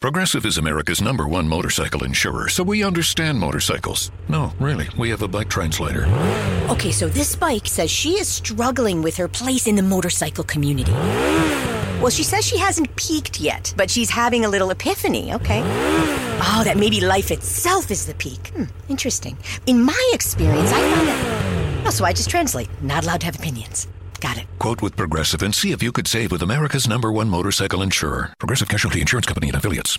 Progressive is America's number one motorcycle insurer, so we understand motorcycles. No, really, we have a bike translator. Okay, so this bike says she is struggling with her place in the motorcycle community. Well, she says she hasn't peaked yet, but she's having a little epiphany, okay? Oh, that maybe life itself is the peak. Hmm, interesting. In my experience, I found that. Oh, so I just translate. Not allowed to have opinions. Got it. Quote with Progressive and see if you could save with America's number one motorcycle insurer. Progressive Casualty Insurance Company and affiliates.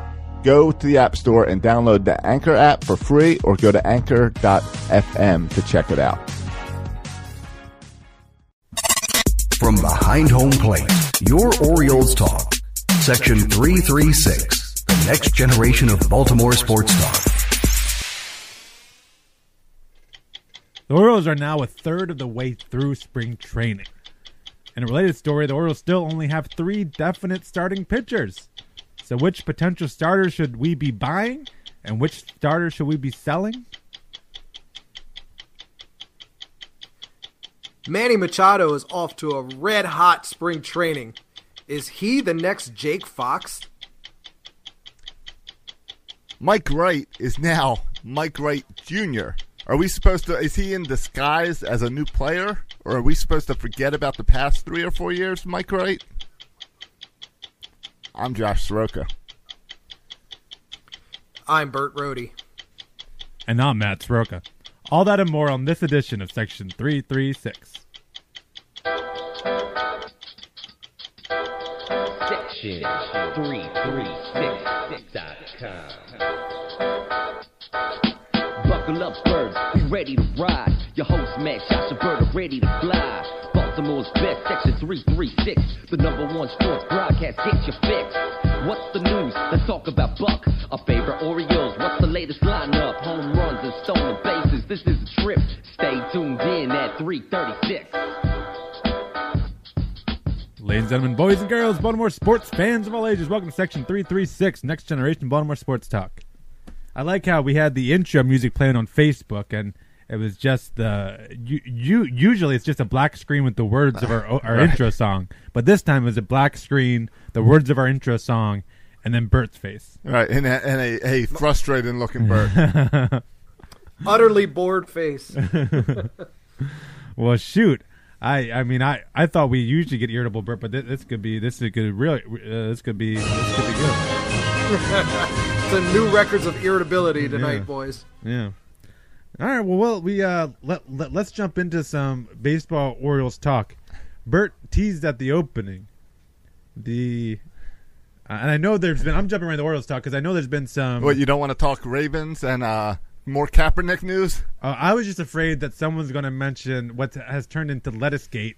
Go to the App Store and download the Anchor app for free or go to anchor.fm to check it out. From behind home plate, your Orioles talk. Section 336, the next generation of Baltimore sports talk. The Orioles are now a third of the way through spring training. In a related story, the Orioles still only have three definite starting pitchers. So, which potential starters should we be buying, and which starters should we be selling? Manny Machado is off to a red hot spring training. Is he the next Jake Fox? Mike Wright is now Mike Wright Jr. Are we supposed to? Is he in disguise as a new player, or are we supposed to forget about the past three or four years, Mike Wright? I'm Josh Soroka. I'm Bert Rohde. And I'm Matt Soroka. All that and more on this edition of Section 336. Section 336.com. Buckle up, birds, be ready to ride. Your host, Matt Joshua Bird, are ready to fly. Baltimore's best, Section 336. The number one sports broadcast. What's the news? Let's talk about Buck, our favorite Orioles. What's the latest lineup? Home runs and stolen bases. This is a trip. Stay tuned in at 336. Ladies and gentlemen, boys and girls, Baltimore sports fans of all ages, welcome to Section 336, Next Generation Baltimore Sports Talk. I like how we had the intro music playing on Facebook, and it was just the you, you usually it's just a black screen with the words of our our Right. intro song, but this time it was a black screen, the words of our intro song, and then Bert's face. Right, and a, and a, a frustrated looking Bert, Utterly bored face. Well, shoot. I, I mean I, I thought we usually get irritable Bert, but this, this could be this could really uh, this could be this could be good. the new records of irritability tonight, Yeah. boys. Yeah. All right. Well, well, we uh let, let let's jump into some baseball Orioles talk. Bert teased at the opening. The uh, and I know there's been I'm jumping around the Orioles talk because I know there's been some. what you don't want to talk Ravens and uh, more Kaepernick news? Uh, I was just afraid that someone's going to mention what has turned into Lettucegate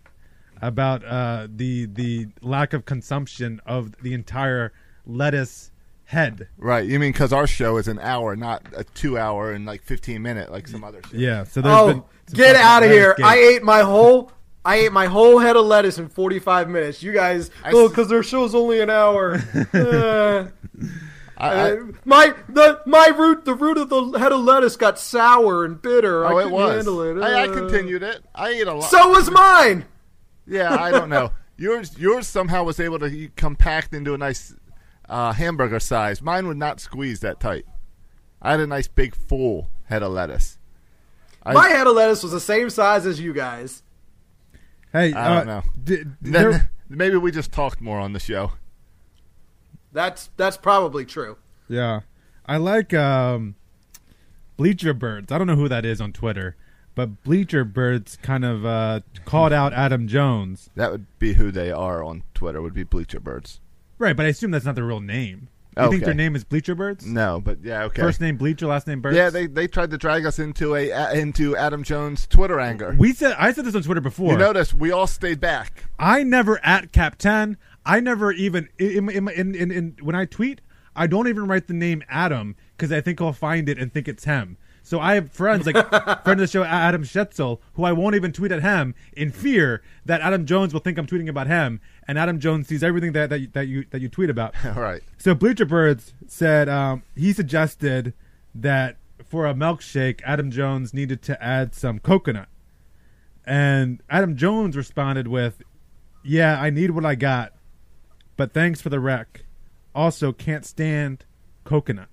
about uh, the the lack of consumption of the entire lettuce head. Right, you mean because our show is an hour, not a two hour and like fifteen minute like some other shows. Yeah. So there's Oh, been some get stuff out of here! Lettucegate. I ate my whole. I ate my whole head of lettuce in 45 minutes. You guys, I oh, s- because their show's only an hour. Uh, I, I, uh, my the my root the root of the head of lettuce got sour and bitter. I oh, it couldn't was. handle it. I, I Uh, continued it. I ate a lot. So was mine. yeah, I don't know. Yours, yours somehow was able to compact into a nice uh, hamburger size. Mine would not squeeze that tight. I had a nice big full head of lettuce. I, My head of lettuce was the same size as you guys. Hey, I don't uh, know. d- d- then there- maybe we just talked more on the show. That's that's probably true. Yeah, I like um, Bleacher Birds. I don't know who that is on Twitter, but Bleacher Birds kind of uh, called out Adam Jones. That would be who they are on Twitter. Would be Bleacher Birds. Right, but I assume that's not their real name. You think their name is Bleacher Birds? No, but yeah, okay. First name Bleacher, last name Birds. Yeah, they they tried to drag us into a uh, into Adam Jones Twitter anger. We said I said this on Twitter before. You notice we all stayed back. I never at Cap Ten. I never even in, in, in, in, in when I tweet, I don't even write the name Adam because I think I'll find it and think it's him. So I have friends like friend of the show Adam Schetzel who I won't even tweet at him in fear that Adam Jones will think I'm tweeting about him, and Adam Jones sees everything that that you, that you that you tweet about. All right. So Bleacher Birds said um, he suggested that for a milkshake, Adam Jones needed to add some coconut, and Adam Jones responded with, "Yeah, I need what I got, but thanks for the wreck. Also, can't stand coconut."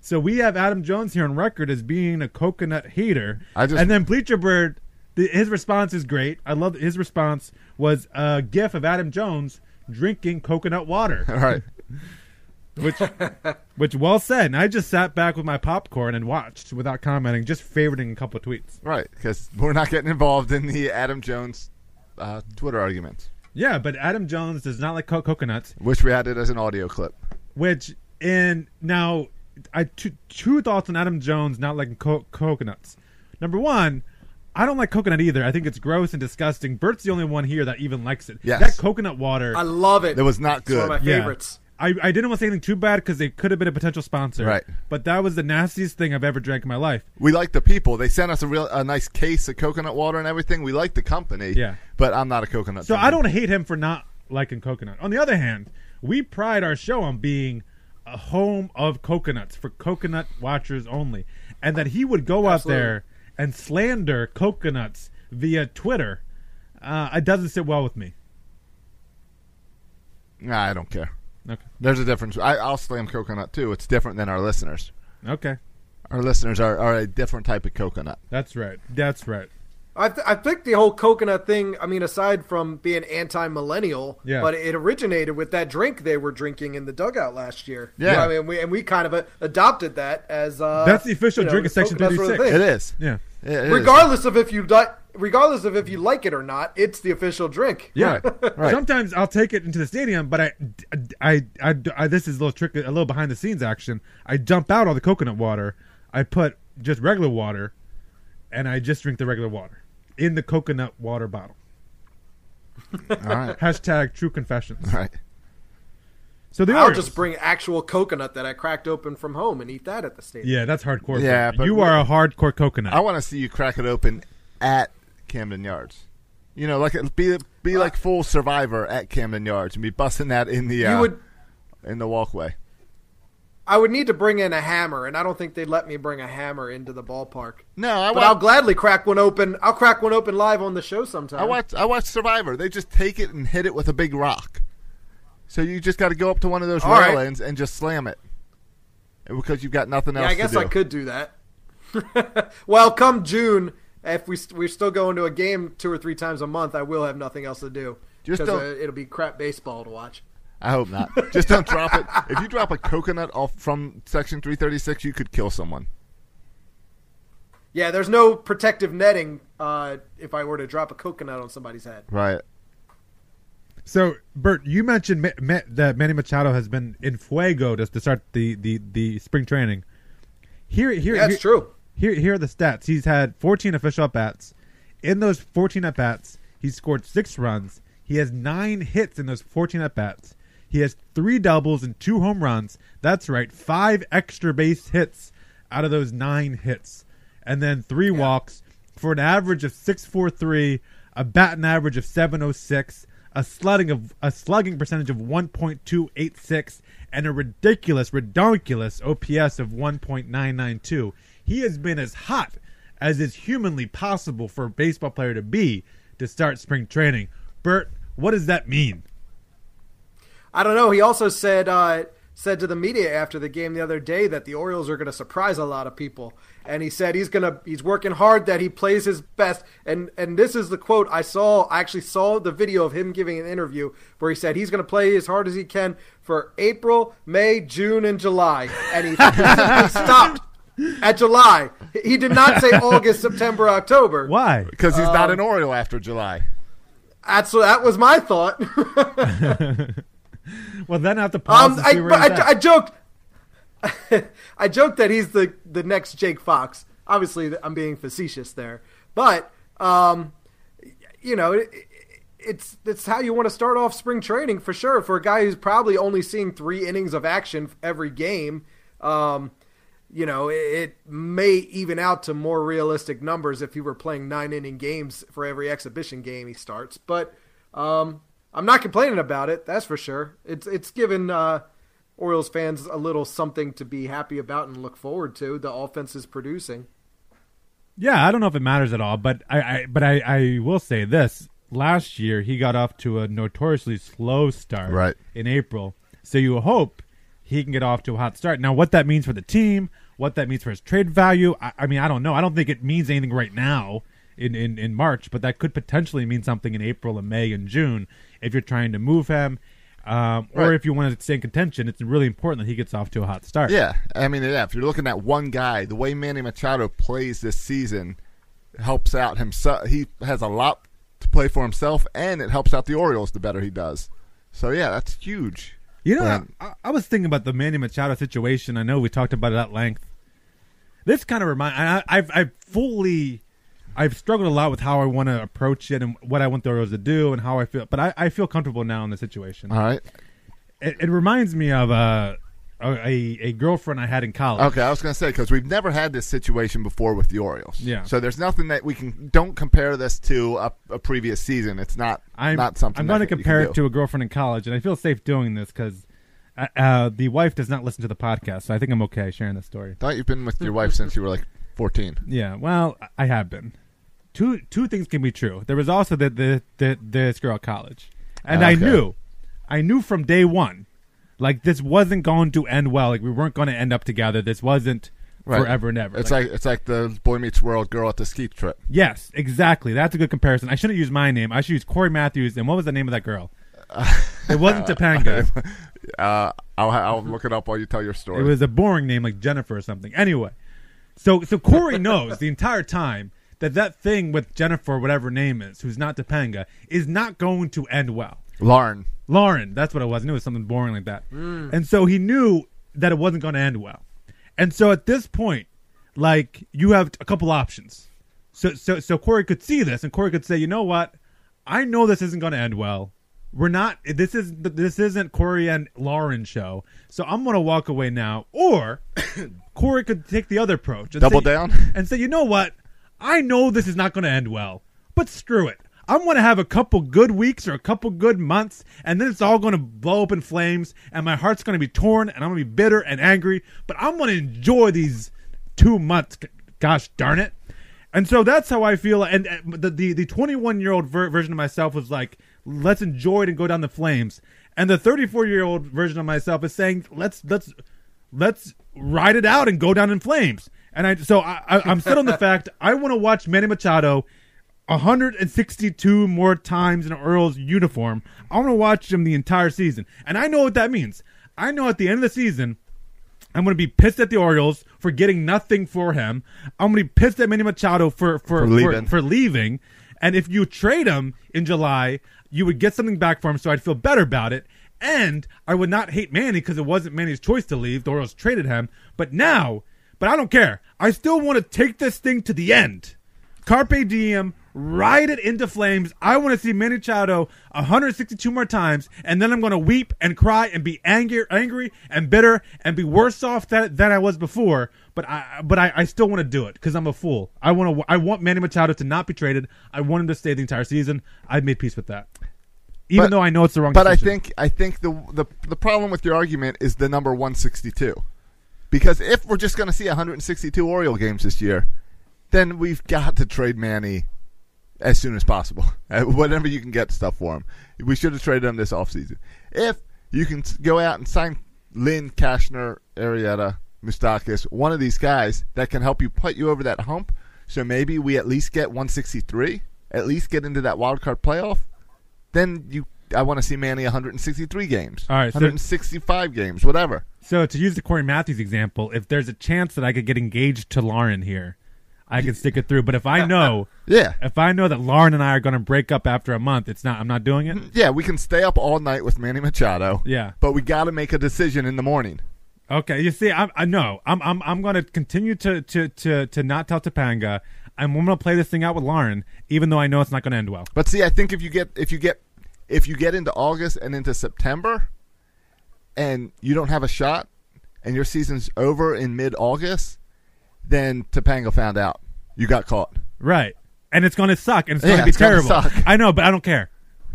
So we have Adam Jones here on record as being a coconut hater, I just- and then Bleacher Bird, the, his response is great. I love his response was a gif of Adam Jones drinking coconut water All right. which which well said. And I just sat back with my popcorn and watched without commenting, just favoriting a couple of tweets. Right, because we're not getting involved in the Adam Jones uh, Twitter arguments. Yeah, but Adam Jones does not like co- coconuts, Wish we had it as an audio clip. which in now I two, two thoughts on Adam Jones not liking co- coconuts. Number one. I don't like coconut either. I think it's gross and disgusting. Bert's the only one here that even likes it. Yes. That coconut water. I love it. It was not It's one of good. my Yeah. favorites. I, I didn't want to say anything too bad because they could have been a potential sponsor. Right. But that was the nastiest thing I've ever drank in my life. We like the people. They sent us a real a nice case of coconut water and everything. We like the company. Yeah. But I'm not a coconut. So drinker. I don't hate him for not liking coconut. On the other hand, we pride our show on being a home of coconuts for coconut watchers only, and that he would go out there and slander coconuts via Twitter. Uh, it doesn't sit well with me. Nah, I don't care. Okay. There's a difference. I, I'll slam coconut too. It's different than our listeners. Okay. Our listeners are, are a different type of coconut. That's right. That's right. I, th- I think the whole coconut thing. I mean, aside from being anti-millennial, Yeah. but it originated with that drink they were drinking in the dugout last year. Yeah. I mean, we and we kind of uh, adopted that as uh, That's the official you know, drink of Section coconuts were the 36. thing. It is. Yeah. It- it is. Regardless of if you like, regardless of if you like it or not, it's the official drink. Yeah. Right. Sometimes I'll take it into the stadium, but I, I, I, I- this is a little trick, a little behind the scenes action. I dump out all the coconut water. I put just regular water, and I just drink the regular water in the coconut water bottle. All right. Hashtag true confessions. All right. So the I'll Orioles. just bring actual coconut that I cracked open from home and eat that at the stadium. yeah, that's hardcore. Yeah, but you are a hardcore coconut. I want to see you crack it open at Camden Yards. You know, like be be like full Survivor at Camden Yards and be busting that in the uh, You would. in the walkway. I would need to bring in a hammer, and I don't think they'd let me bring a hammer into the ballpark. No, I But. I'll gladly crack one open. I'll crack one open live on the show sometime. I watch. I watch Survivor. They just take it and hit it with a big rock. So you just got to go up to one of those All right. railings and just slam it, because you've got nothing else. Yeah, I guess. I could do that. well, come June, if we st- we're still going to a game two or three times a month, I will have nothing else to do. Just don't- uh, it'll be crap baseball to watch. I hope not. just don't drop it. If you drop a coconut off from Section 336, you could kill someone. Yeah, there's no protective netting uh, if I were to drop a coconut on somebody's head. Right. So, Bert, you mentioned Ma- Ma- that Manny Machado has been in fuego to, to start the, the, the spring training. Here, here, Yeah, here, true. Here, here are the stats. He's had 14 official at bats. In those 14 at bats, he scored six runs. He has nine hits in those 14 at bats. He has three doubles and two home runs. That's right, five extra base hits out of those nine hits, and then three walks for an average of 6.43, a batting average of 7.06, a slugging of a slugging percentage of 1.286, and a ridiculous, redonkulous OPS of 1.992. He has been as hot as is humanly possible for a baseball player to be to start spring training. Bert, what does that mean? I don't know. He also said uh, said to the media after the game the other day that the Orioles are going to surprise a lot of people, and he said he's going to he's working hard that he plays his best. And and this is the quote I saw. I actually saw the video of him giving an interview where he said he's going to play as hard as he can for April, May, June, and July, and he, he stopped at July. He did not say August, September, October. Why? Because he's not an Oriole after July. That's that was my thought. Well, then I have to pause Um, I, I. I joked. I joked that he's the the next Jake Fox. Obviously, I'm being facetious there, but um, you know, it, it's it's how you want to start off spring training for sure. For a guy who's probably only seeing three innings of action every game, um, you know, it, it may even out to more realistic numbers if he were playing nine inning games for every exhibition game he starts. But um, I'm not complaining about it. That's for sure. It's it's given uh, Orioles fans a little something to be happy about and look forward to. The offense is producing. Yeah, I don't know if it matters at all, but I, I but I, I will say this: last year he got off to a notoriously slow start, Right. in April. So you hope he can get off to a hot start. Now, what that means for the team, what that means for his trade value, I, I mean, I don't know. I don't think it means anything right now in, in in March, but that could potentially mean something in April and May and June if you're trying to move him. Um, or Right. if you want to stay in contention, it's really important that he gets off to a hot start. Yeah, I mean, yeah. If you're looking at one guy, the way Manny Machado plays this season helps out himself. He has a lot to play for himself, and it helps out the Orioles the better he does. So yeah, that's huge. You know. I, I was thinking about the Manny Machado situation. I know we talked about it at length. This kind of remind I, I've I've fully I've struggled a lot with how I want to approach it and what I want the Orioles to do and how I feel, but I, I feel comfortable now in the situation. All right. It, it reminds me of uh, a, a a girlfriend I had in college. Okay, I was going to say because we've never had this situation before with the Orioles. Yeah. So there's nothing that we can. Don't compare this to a, a previous season. It's not. I'm not something. I'm going to compare do. it to a girlfriend in college, and I feel safe doing this because uh, uh, the wife does not listen to the podcast, so I think I'm okay sharing this story. Thought you've been with your wife since you were like 14. Yeah, well, I have been. Two two things can be true. There was also the the, the this girl at college, and I knew, I knew from day one, like this wasn't going to end well. Like we weren't going to end up together. This wasn't Right. forever and ever. It's like, it's like the Boy Meets World girl at the ski trip. yes, exactly. That's a good comparison. I shouldn't use my name. I should use Cory Matthews. And what was the name of that girl? it wasn't Topanga. Uh, I'll I'll look it up while you tell your story. It was a boring name like Jennifer or something. Anyway, so so Cory knows the entire time that that thing with Jennifer, whatever her name is, who's not Topanga, is not going to end well. Lauren. Lauren, that's what it was. I knew it was something boring like that. Mm. And so he knew that it wasn't going to end well. And so at this point, like you have a couple options. So so so Cory could see this, and Cory could say, you know what? I know this isn't going to end well. We're not. This is this isn't Cory and Lauren show. So I'm going to walk away now. Or Cory could take the other approach. And Double say- down? and say, you know what? I know this is not going to end well, but screw it. I'm to have a couple good weeks or a couple good months, and then it's all going to blow up in flames, and my heart's going to be torn, and I'm going to be bitter and angry. But I'm to enjoy these two months. Gosh darn it! And so that's how I feel. And uh, the the the 21 year old ver- version of myself was like, let's enjoy it and go down the flames. And the 34 year old version of myself is saying, let's let's let's ride it out and go down in flames. And I so I, I, I'm set on the fact I want to watch Manny Machado 162 more times in an Orioles uniform. I want to watch him the entire season, and I know what that means. I know at the end of the season. I'm going to be pissed at the Orioles for getting nothing for him. I'm going to be pissed at Manny Machado for for For leaving. for, for leaving. And if you trade him in July, you would get something back for him, so I'd feel better about it. And I would not hate Manny because it wasn't Manny's choice to leave. The Orioles traded him. But now, but I don't care. I still want to take this thing to the end. Carpe diem, ride it into flames. I want to see Manny Chado 162 more times, and then I'm going to weep and cry and be angry, angry and bitter and be worse off than, than I was before. But I, but I, I still want to do it because I'm a fool. I want to. I want Manny Machado to not be traded. I want him to stay the entire season. I've made peace with that, even But- though I know it's the wrong. But I think I think the the the problem with your argument is the number 162. Because if we're just going to see 162 Oriole games this year, then we've got to trade Manny as soon as possible. Uh, Whenever you can get stuff for him. We should have traded him this offseason. If you can go out and sign Lynn, Cashner, Arrieta, Moustakas, one of these guys that can help you put you over that hump. So maybe we at least get 163, at least get into that wild card playoff. Then you, I want to see Manny 163 games, All right, so- 165 games, whatever. So to use the Cory Matthews example, if there's a chance that I could get engaged to Lauren here, I can stick it through. But if I know, Yeah, if I know that Lauren and I are going to break up after a month, it's not. I'm not doing it. yeah, we can stay up all night with Manny Machado. Yeah. but we got to make a decision in the morning. Okay, you see, I'm, I know I'm I'm I'm going to continue to to to to not tell Topanga. I'm going to play this thing out with Lauren, even though I know it's not going to end well. But see, I think if you get if you get if you get into August and into September, and you don't have a shot, and your season's over in mid August, then Topanga found out you got caught. Right, and it's going to suck, and it's going to be it's gonna terrible. suck. I know, but I don't care.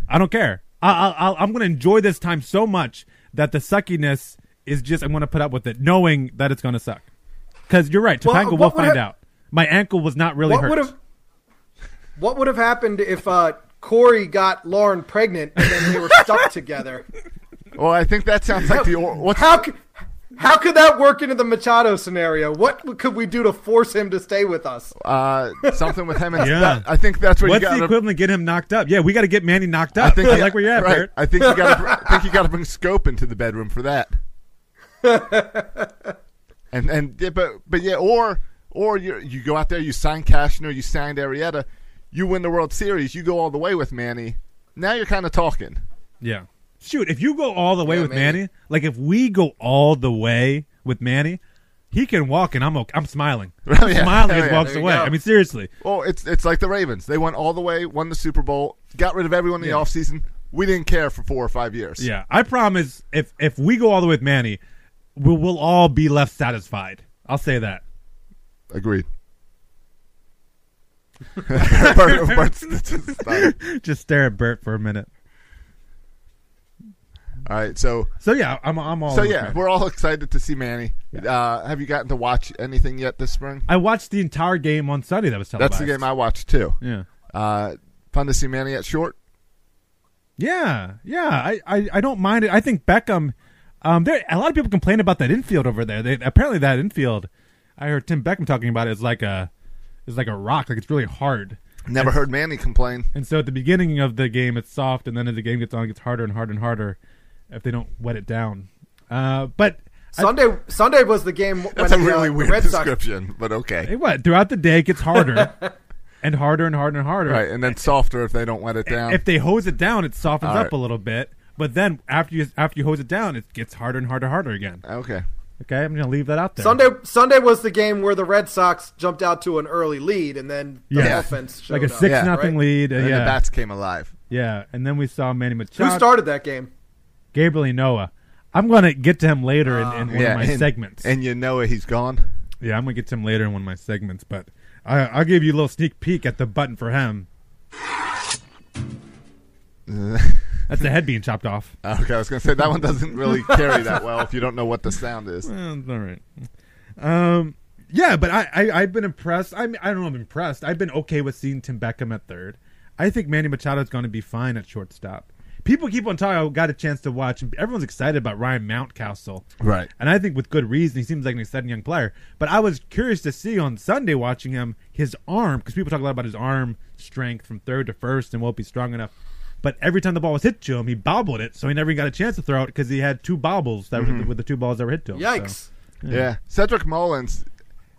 I don't care. I, I, I'm going to enjoy this time so much that the suckiness is just I'm going to put up with it, knowing that it's going to suck. Because you're right, Well, Topanga will find hap- out. My ankle was not really what hurt. would have what would have happened if uh, Cory got Lauren pregnant and then they were stuck together? Well, I think that sounds like the or- what's How c- how could that work into the Machado scenario? What could we do to force him to stay with us? uh, something with him and Yeah. that- I think that's what What's you got the equivalent? Get him knocked up. Yeah, we got to get Manny knocked up. I think I you- like where you're at, right. Bert. I think you got. I think you got to bring scope into the bedroom for that. and and yeah, but but yeah, or or you you go out there, you sign Cashner, you signed Arrieta, you win the World Series, you go all the way with Manny. Now you're kind of talking. Yeah. Shoot, if you go all the way Yeah, with Manny. Manny, like if we go all the way with Manny, he can walk and I'm okay. I'm smiling. Oh, yeah. smiling as yeah. walks away. go. I mean, seriously. Well, it's it's like the Ravens. They went all the way, won the Super Bowl, got rid of everyone in the offseason. We didn't care for four or five years. Yeah, I promise. If if we go all the way with Manny, we'll, we'll all be left satisfied. I'll say that. Agreed. Bert- Bert's- all Just stare at Bert for a minute. All right, so So yeah, I'm I'm all. so yeah, Manny. we're all excited to see Manny. Uh, have you gotten to watch anything yet this spring? I watched the entire game on Sunday. That was televised. That's the game I watched too. Yeah. Uh, fun to see Manny at short. Yeah, yeah, I, I, I don't mind it. I think Beckham. Um, there a lot of people complain about that infield over there. They apparently that infield. I heard Tim Beckham talking about it is like a, is like a rock. Like it's really hard. Never heard Manny complain. And so at the beginning of the game, it's soft, and then as the game gets on, it gets harder and harder and harder if they don't wet it down. Uh, but I- Sunday Sunday was the game when That's a uh, really the weird Red Sox description, but okay. hey, what throughout the day it gets harder and harder and harder and harder. Right, and then softer if they don't wet it down. If they hose it down, it softens All up a little bit. But then after you after you hose it down, it gets harder and harder, and harder again. okay. Okay, I'm gonna leave that out there. Sunday Sunday was the game where the Red Sox jumped out to an early lead and then the Yeah. offense showed like a six Yeah. nothing right? lead. Uh, And yeah, the bats came alive. yeah, and then we saw Manny Machado, Who started that game? Gabriel Ynoa. I'm gonna get to him later in, in one yeah, of my and, segments. And you know he's gone. yeah, I'm gonna get to him later in one of my segments, but I, I'll give you a little sneak peek at the button for him. That's the head being chopped off. Okay, I was going to say that one doesn't really carry that well if you don't know what the sound is. Well, all right. Um, yeah, but I, I I've been impressed. I mean, I don't know. I'm impressed. I've been okay with seeing Tim Beckham at third. I think Manny Machado is going to be fine at shortstop. People keep on talking. I got a chance to watch. and Everyone's excited about Ryan Mountcastle, Right. And I think with good reason. He seems like an exciting young player. But I was curious to see on Sunday watching him his arm because people talk a lot about his arm strength from third to first and won't be strong enough. But every time the ball was hit to him, he bobbled it, so he never got a chance to throw it because he had two bobbles that were mm-hmm. with the two balls that were hit to him. so- Yikes. Yeah. Cedric Mullins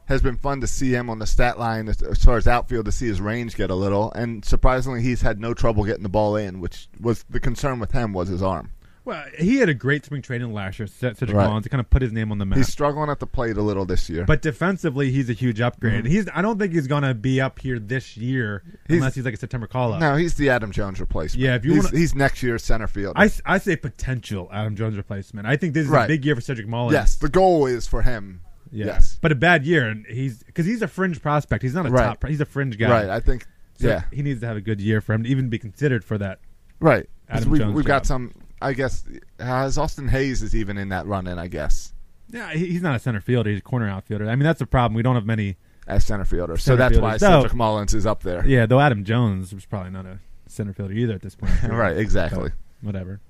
has been fun to see him on the stat line as, as far as outfield to see his range get a little. And surprisingly, he's had no trouble getting the ball in, which was the concern with him was his arm. Well, he had a great spring training last year, Ced- Cedric Right. Mullins, to kind of put his name on the map. He's struggling at the plate a little this year. but defensively, he's a huge upgrade. Mm-hmm. He's I don't think he's going to be up here this year He's- unless he's like a September call up. no, he's the Adam Jones replacement. Yeah, if you he's, wanna- he's next year's center field. I, I say potential Adam Jones replacement. I think this is Right. a big year for Cedric Mullins. yes, the goal is for him. Yeah. Yes. but a bad year, and he's because he's a fringe prospect. He's not a Right. top. He's a fringe guy. Right. I think. So yeah. he needs to have a good year for him to even be considered for that. Right. Adam we've, Jones we've got some. I guess as Austin Hays is even in that run in. I guess Yeah, he's not a center fielder. He's a corner outfielder. I mean, that's a problem. We don't have many. as center fielder. So that's why fielder. So- Cedric Mullins is up there. Yeah, though Adam Jones was probably not a center fielder either at this point. Right, exactly. But whatever.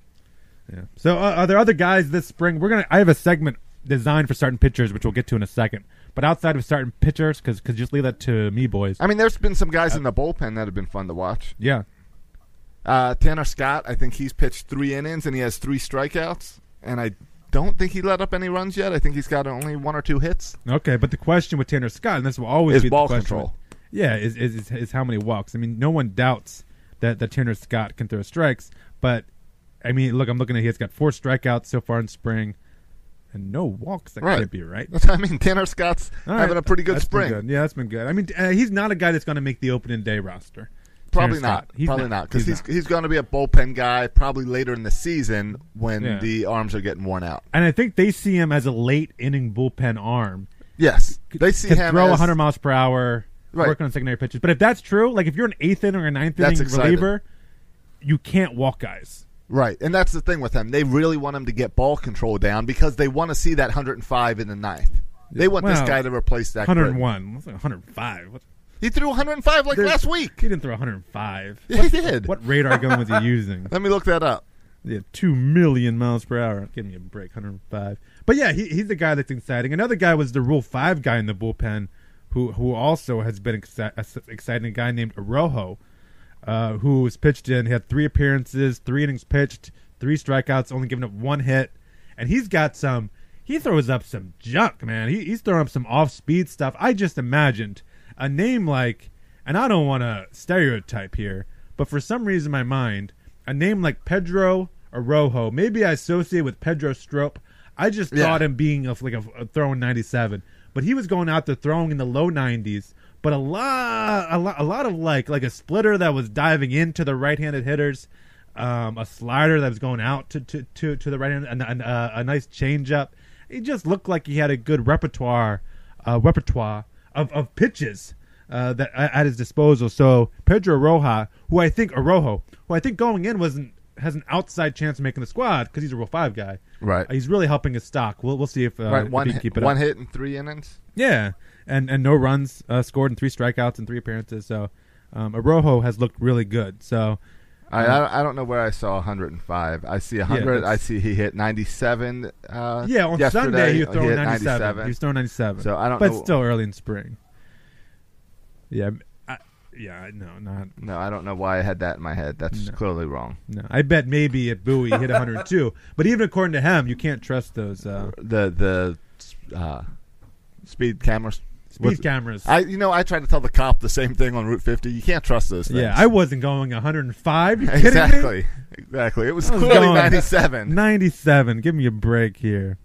Yeah. So uh, are there other guys this spring? We're gonna. I have a segment designed for starting pitchers, which we'll get to in a second. But outside of starting pitchers, because just leave that to me, boys. I mean, there's been some guys in the bullpen that have been fun to watch. yeah. Uh, Tanner Scott, I think he's pitched three innings and he has three strikeouts, and I don't think he let up any runs yet. I think he's got only one or two hits. Okay, but the question with Tanner Scott, and this will always Is be ball the question. control. Yeah, is, is is is how many walks? I mean, no one doubts that that Tanner Scott can throw strikes, but I mean, look, I'm looking at he's got four strikeouts so far in spring, and no walks. That Right. can't be right. I mean. Tanner Scott's right, having a pretty good that's spring. good. Yeah, that's been good. I mean, uh, he's not a guy that's going to make the opening day roster. Probably not. He's probably not because he's not. he's, going to be a bullpen guy probably later in the season when Yeah. the arms are getting worn out. And I think they see him as a late inning bullpen arm. Yes, they see Can him throw as, 100 miles per hour, Right. work on secondary pitches. But if that's true, like if you're an eighth inning or a ninth That's inning exciting. reliever, you can't walk guys. Right, and that's the thing with him. They really want him to get ball control down because they want to see that 105 in the ninth. They want this Well, guy to replace that. grid. 101. What's like 105? What? He threw 105 like There's- last week. He didn't throw 105. Yeah, he did. What radar gun was he using? Let me look that up. Yeah, two million miles per hour. Give me a break, 105. But yeah, he, he's the guy that's exciting. Another guy was the Rule Five guy in the bullpen, who who also has been exci- exciting. A guy named Araujo, uh, who was pitched in. He had three appearances, three innings pitched, three strikeouts, only giving up one hit, and he's got some. He throws up some junk, man. He, he's throwing up some off-speed stuff. I just imagined a name like, and I don't want to stereotype here, but for some reason in my mind, a name like Pedro Araujo, maybe I associate with Pedro Strop. I just Yeah. thought him being a, like a, a throwing 97, but he was going out there throwing in the low 90s. But a lot, a lot, a lot of like like a splitter that was diving into the right-handed hitters, um, a slider that was going out to to to, to the right hand, and, and uh, a nice changeup. He just looked like he had a good repertoire, uh, repertoire of, of pitches uh, that at his disposal. So Pedro Roja, who I think Araujo, who I think going in wasn't has an outside chance of making the squad because he's a Rule Five guy. Right. Uh, he's really helping his stock. We'll we'll see if, uh, right, if one he can hit, keep it one up. hit in three innings. Yeah, and and no runs uh, scored and three strikeouts and three appearances. So um, Araujo has looked really good. So I, I don't- know where I saw 105. I see 100. I see he hit 97. Uh, yeah, on yesterday. Sunday he was throwing hit 97. He was throwing 97. So I don't but know- still early in spring. Yeah, I, yeah, no, not No, I don't know why I had that in my head. That's No. clearly wrong. no. I bet maybe at Bowie he hit 102, but even according to him, you can't trust those uh, The the uh, speed cameras. Speed What's- cameras. I you know I tried to tell the cop the same thing on Route 50. You can't trust those things. yeah, I wasn't going 105. You kidding me? exactly exactly. It was was clearly 97. 97. Give me a break here.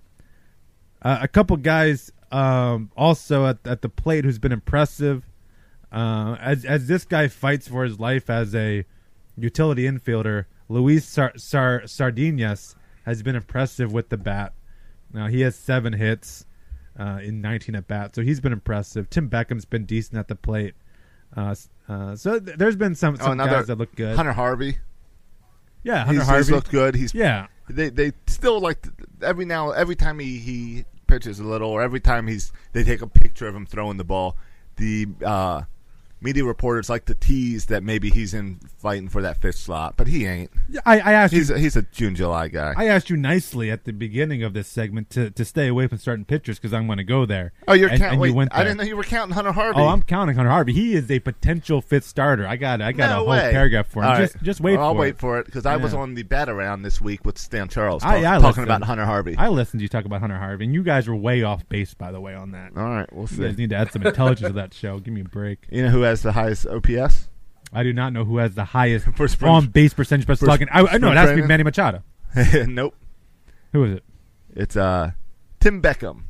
Uh, a couple guys um, also at, at the plate who's been impressive. Uh, as as this guy fights for his life as a utility infielder, Luis Sar- Sar- Sardinas has been impressive with the bat. Now he has seven hits uh, in 19 at bats, so he's been impressive. Tim Beckham's been decent at the plate. Uh, uh, so th- there's been some, Oh, some another guys that look good. Hunter Harvey. yeah, Hunter he's, Harvey. he's looked good. He's yeah, they they still like every now every time he he pitches a little or every time he's they take a picture of him throwing the ball the uh media reporters like to tease that maybe he's in fighting for that fifth slot but he ain't Yeah, I, I asked he's you a, he's a June July guy I asked you nicely at the beginning of this segment to, to stay away from starting pitchers because I'm going to go there. oh you're counting you I didn't know you were counting Hunter Harvey Oh, I'm counting Hunter Harvey. He is a potential fifth starter. I got I got no a whole way. paragraph for him. All right. Just just wait Well, I'll wait it. for it because I was on the bat around this week with Stan Charles I- talk- I talking listened. about Hunter Harvey I listened to you talk about Hunter Harvey, and you guys were way off base, by the way, on that. all right we'll You see guys need to add some intelligence to that show. Give me a break. you know who has the highest OPS I do not know who has the highest For spring- on base percentage per for slugging. I, I know it has to be? Manny Machado. nope Who is it? it's uh Tim Beckham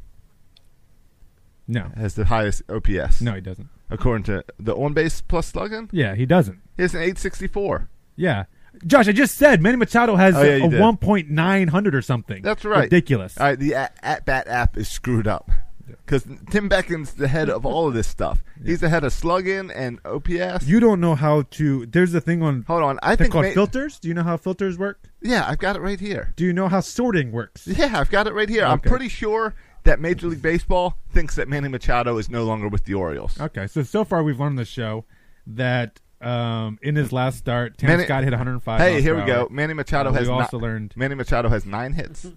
No, has the highest OPS no, he doesn't. according to the on base plus slugging. Yeah, he doesn't. He has an 864. Yeah. Josh, I just said Manny Machado has Oh, yeah, a, you a did. 1.900 or something. That's right. Ridiculous. All right, the at, at bat app is screwed up because Tim Beckham's the head of all of this stuff. He's the head of slugging and OPS. You don't know how to. There's a thing on. Hold on, I think called ma- filters. Do you know how filters work? yeah, I've got it right here. Do you know how sorting works? Yeah, I've got it right here. I'm pretty sure that Major League Baseball thinks that Manny Machado is no longer with the Orioles. Okay, so so far we've learned the show that um, in his last start, Tim Manny- Scott hit 105. Hey, here per we go. Manny Machado Uh, has we ni- also learned- Manny Machado has nine hits.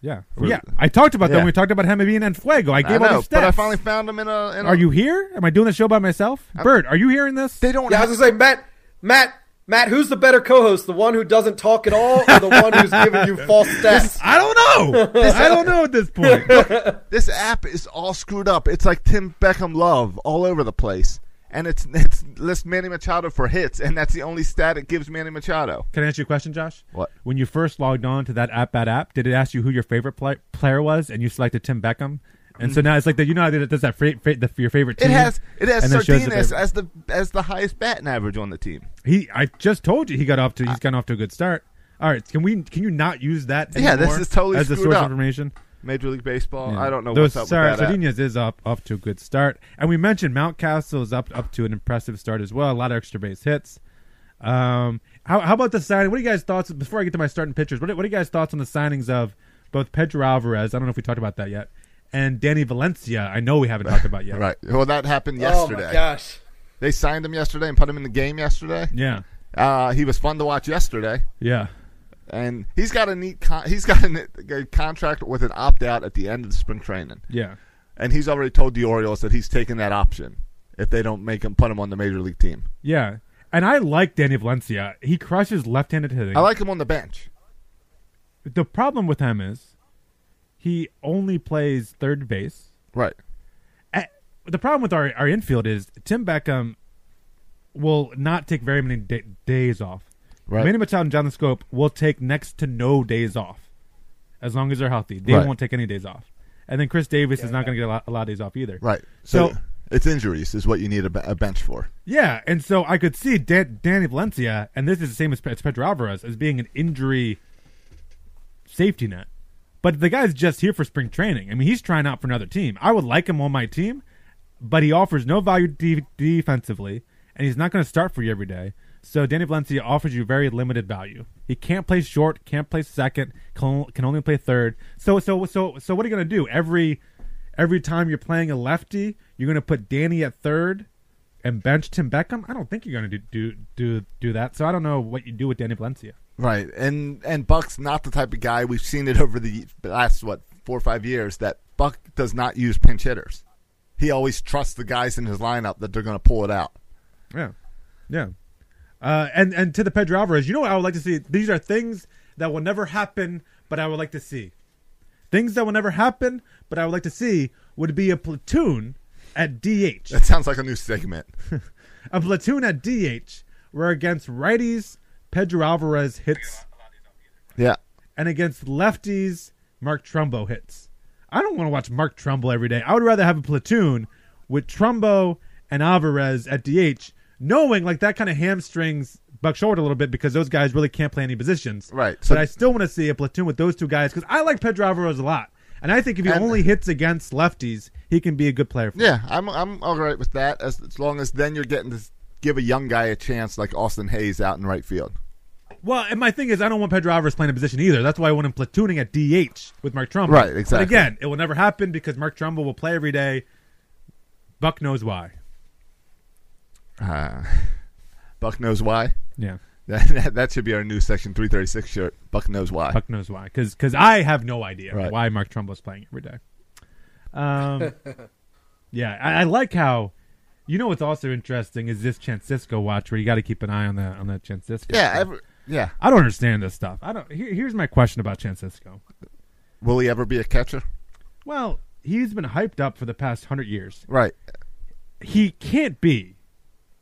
Yeah, For- yeah. I talked about that Yeah. when we talked about him being en fuego. I I gave all know, the stats. but I finally found him in a. In a Are you here? Am I doing the show by myself? Bert, are you hearing this? They don't. Yeah, I was gonna say, Matt, Matt, Matt, who's the better co-host? The one who doesn't talk at all, or the one who's giving you false stats? I don't know. I don't know at this point. this app is all screwed up. It's like Tim Beckham love all over the place, and it's it's lists Manny Machado for hits, and that's the only stat it gives Manny Machado. Can I ask you a question, Josh? What? When you first logged on to that app, that app, did it ask you who your favorite play- player was, and you selected Tim Beckham? And so now it's like that. You know how it does that fra- the, your favorite Mm. It has it has Sardinas as the as the highest batting average on the team. He, I just told you he got off to. He's gotten off to a good start. All right, can we? Can you not use that? Yeah, this is totally as the source up. of information. Major League Baseball. Yeah. I don't know Those, what's up sorry, with that. app. Sardinas is up off to a good start, and we mentioned Mountcastle is up up to an impressive start as well. A lot of extra base hits. Um, how, how about the signing? What are you guys' thoughts before I get to my starting pitchers? What are, what are you guys' thoughts on the signings of both Pedro Alvarez? I don't know if we talked about that yet, and Danny Valencia. I know we haven't talked about yet. Right. Well, that happened Oh yesterday. my gosh! They signed him yesterday and put him in the game yesterday. Yeah. Uh, he was fun to watch yesterday, Yeah. And he's got a neat. Con- he's got a, a contract with an opt out at the end of the spring training, Yeah. and he's already told the Orioles that he's taking that option if they don't make him put him on the major league team. Yeah. And I like Danny Valencia. He crushes left-handed hitting. I like him on the bench. the problem with him is he only plays third base. Right. Eh, the problem with our, our infield is Tim Beckham will not take very many da- days off. Right. Manny Machado and John Schoop will take next to no days off as long as they're healthy. They Right. won't take any days off. And then Chris Davis is not going to get a lot, a lot of days off either. Right. So, So, it's injuries is what you need a, be- a bench for. yeah, and so I could see Dan- Danny Valencia, and this is the same as, Pe- as Pedro Alvarez, as being an injury safety net. But the guy's just here for spring training. I mean, he's trying out for another team. I would like him on my team, but he offers no value de- defensively, and he's not going to start for you every day. So Danny Valencia offers you very limited value. He can't play short, can't play second, can only play third. So so so so what are you going to do every every time you're playing a lefty? You're going to put Danny at third and bench Tim Beckham? I don't think you're going to do, do do do that. So I don't know what you do with Danny Valencia. Right. And and Buck's not the type of guy we've seen it over the last what four or five years that Buck does not use pinch hitters. He always trusts the guys in his lineup that they're going to pull it out. Yeah, yeah. Uh, and and to the Pedro Alvarez, you know what I would like to see? These are things that will never happen, but I would like to see. Things that will never happen, but I would like to see would be a platoon at DH. That sounds like a new segment. a platoon at DH where against righties Pedro Alvarez hits Yeah. and against lefties Mark Trumbo hits. I don't want to watch Mark Trumbo every day. I would rather have a platoon with Trumbo and Alvarez at DH, knowing like that kind of hamstrings Buck Short a little bit because those guys really can't play any positions. Right, so- but I still want to see a platoon with those two guys because I like Pedro Alvarez a lot. And I think if he And- only hits against lefties, he can be a good player. For Yeah, I'm I'm all right with that as, as long as then you're getting to give a young guy a chance like Austin Hays out in right field. Well, and my thing is, I don't want Pedro Alvarez playing a position either. That's why I want him platooning at DH with Mark Trumbo. Right, But exactly. again, it will never happen because Mark Trumbo will play every day. Buck knows why. Uh, Buck knows why. Yeah, That, that should be our new section 336 shirt. Buck knows why. Buck knows why. Because I have no idea Right. why Mark Trumbo's playing every day. Um, yeah, I, I like how. You know what's also interesting is this Chance Sisco watch where you got to keep an eye on that on that Chance Sisco. Yeah, every, yeah. I don't understand this stuff. I don't. Here, here's my question about Chance Sisco. Will he ever be a catcher? Well, he's been hyped up for the past hundred years. Right. he can't be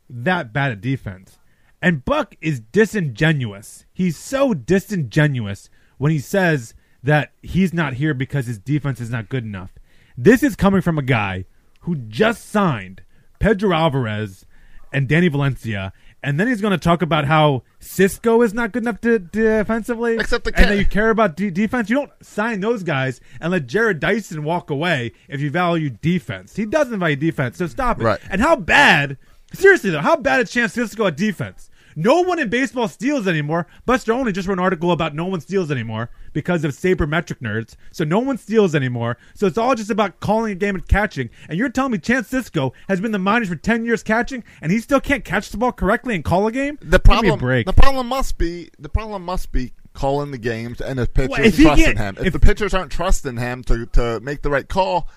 that bad at defense. And Buck is disingenuous. He's so disingenuous when he says that he's not here because his defense is not good enough. This is coming from a guy who just signed Pedro Alvarez and Danny Valencia, and then he's going to talk about how Sisco is not good enough to, defensively. Except the and that you care about de- defense. You don't sign those guys and let Jarrod Dyson walk away if you value defense. He doesn't value defense, so stop it. Right. And how bad? Seriously though, how bad a Chance Sisco at defense? No one in baseball steals anymore. Buster Olney just wrote an article about no one steals anymore because of sabermetric nerds. So no one steals anymore. So it's all just about calling a game and catching. And you're telling me Chance Sisco has been the minors for ten years catching, and he still can't catch the ball correctly and call a game? The Give me a problem, break. the problem must be the problem must be calling the games and the pitchers Well, trusting him. If, if- the pitchers aren't trusting him to to make the right call,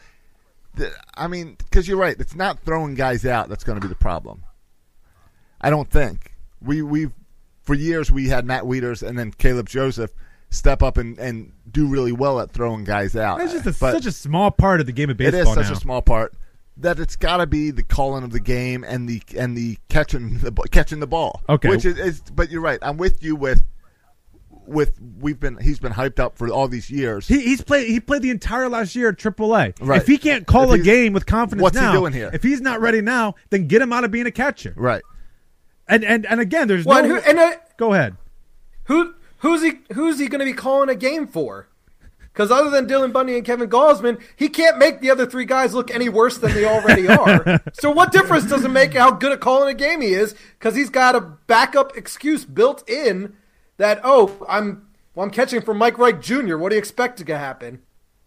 I mean, because you're right, it's not throwing guys out that's going to be the problem. I don't think we we for years we had Matt Wieters and then Caleb Joseph step up and, and do really well at throwing guys out. That's just a, such a small part of the game of baseball It is such now. a small part that it's got to be the calling of the game and the and the catching the catching the ball. Okay. which is, is but you're right. I'm with you with with we've been he's been hyped up for all these years. He, he's played. He played the entire last year at AAA. Right. If he can't call If a game with confidence what's he doing here? if he's not ready now, then get him out of being a catcher. right. And and and again, there's Well, no. and, who, and uh, go ahead. who who's he who's he going to be calling a game for? Because other than Dylan Bundy and Kevin Gausman, he can't make the other three guys look any worse than they already are. so what difference does it make how good at calling a game he is? Because he's got a backup excuse built in that oh I'm well, I'm catching from Mike Wright Jr. What do you expect to happen?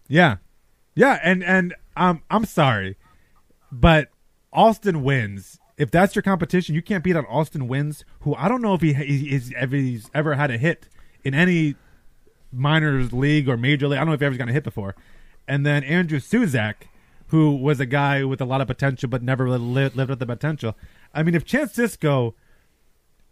Yeah, yeah, and and um, I'm sorry, but Austin Wynns. If that's your competition, you can't beat out Austin Wynns, who I don't know if he ever, he's ever had a hit in any minors league or major league. I don't know if he ever got a hit before. And then Andrew Susac, who was a guy with a lot of potential but never really lived, lived up the potential. I mean, if Chance Sisco,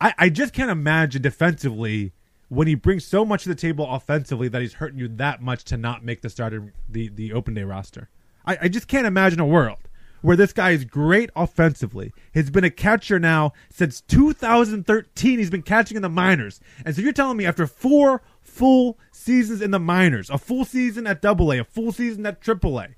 I, I just can't imagine defensively when he brings so much to the table offensively that he's hurting you that much to not make the starter the the open day roster. I, I just can't imagine a world where this guy is great offensively. He's been a catcher now since 2013. He's been catching in the minors, and so you're telling me after four full seasons in the minors, a full season at Double A, a full season at Triple A,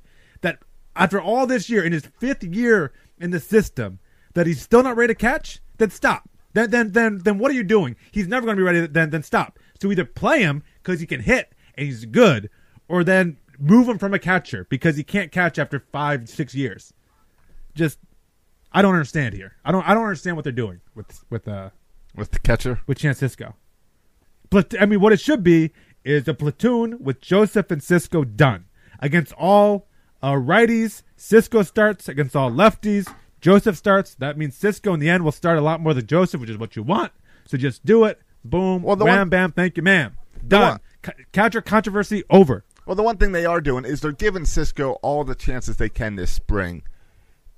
that after all this year in his fifth year in the system, that he's still not ready to catch? Then stop. Then then then then what are you doing? He's never going to be ready. Then then stop. So either play him because he can hit and he's good, or then move him from a catcher because he can't catch after five six years. Just I don't understand here. I don't I don't understand what they're doing with with uh With the catcher, with Francisco. But I mean, what it should be is a platoon with Joseph and Sisco done against all uh, righties. Sisco starts against all lefties. Joseph starts. That means Sisco in the end will start a lot more than Joseph, which is what you want. So just do it. Boom. Well, the wham, one- bam. Thank you, ma'am. Done. one- catcher controversy over. Well, the one thing they are doing is they're giving Sisco all the chances they can this spring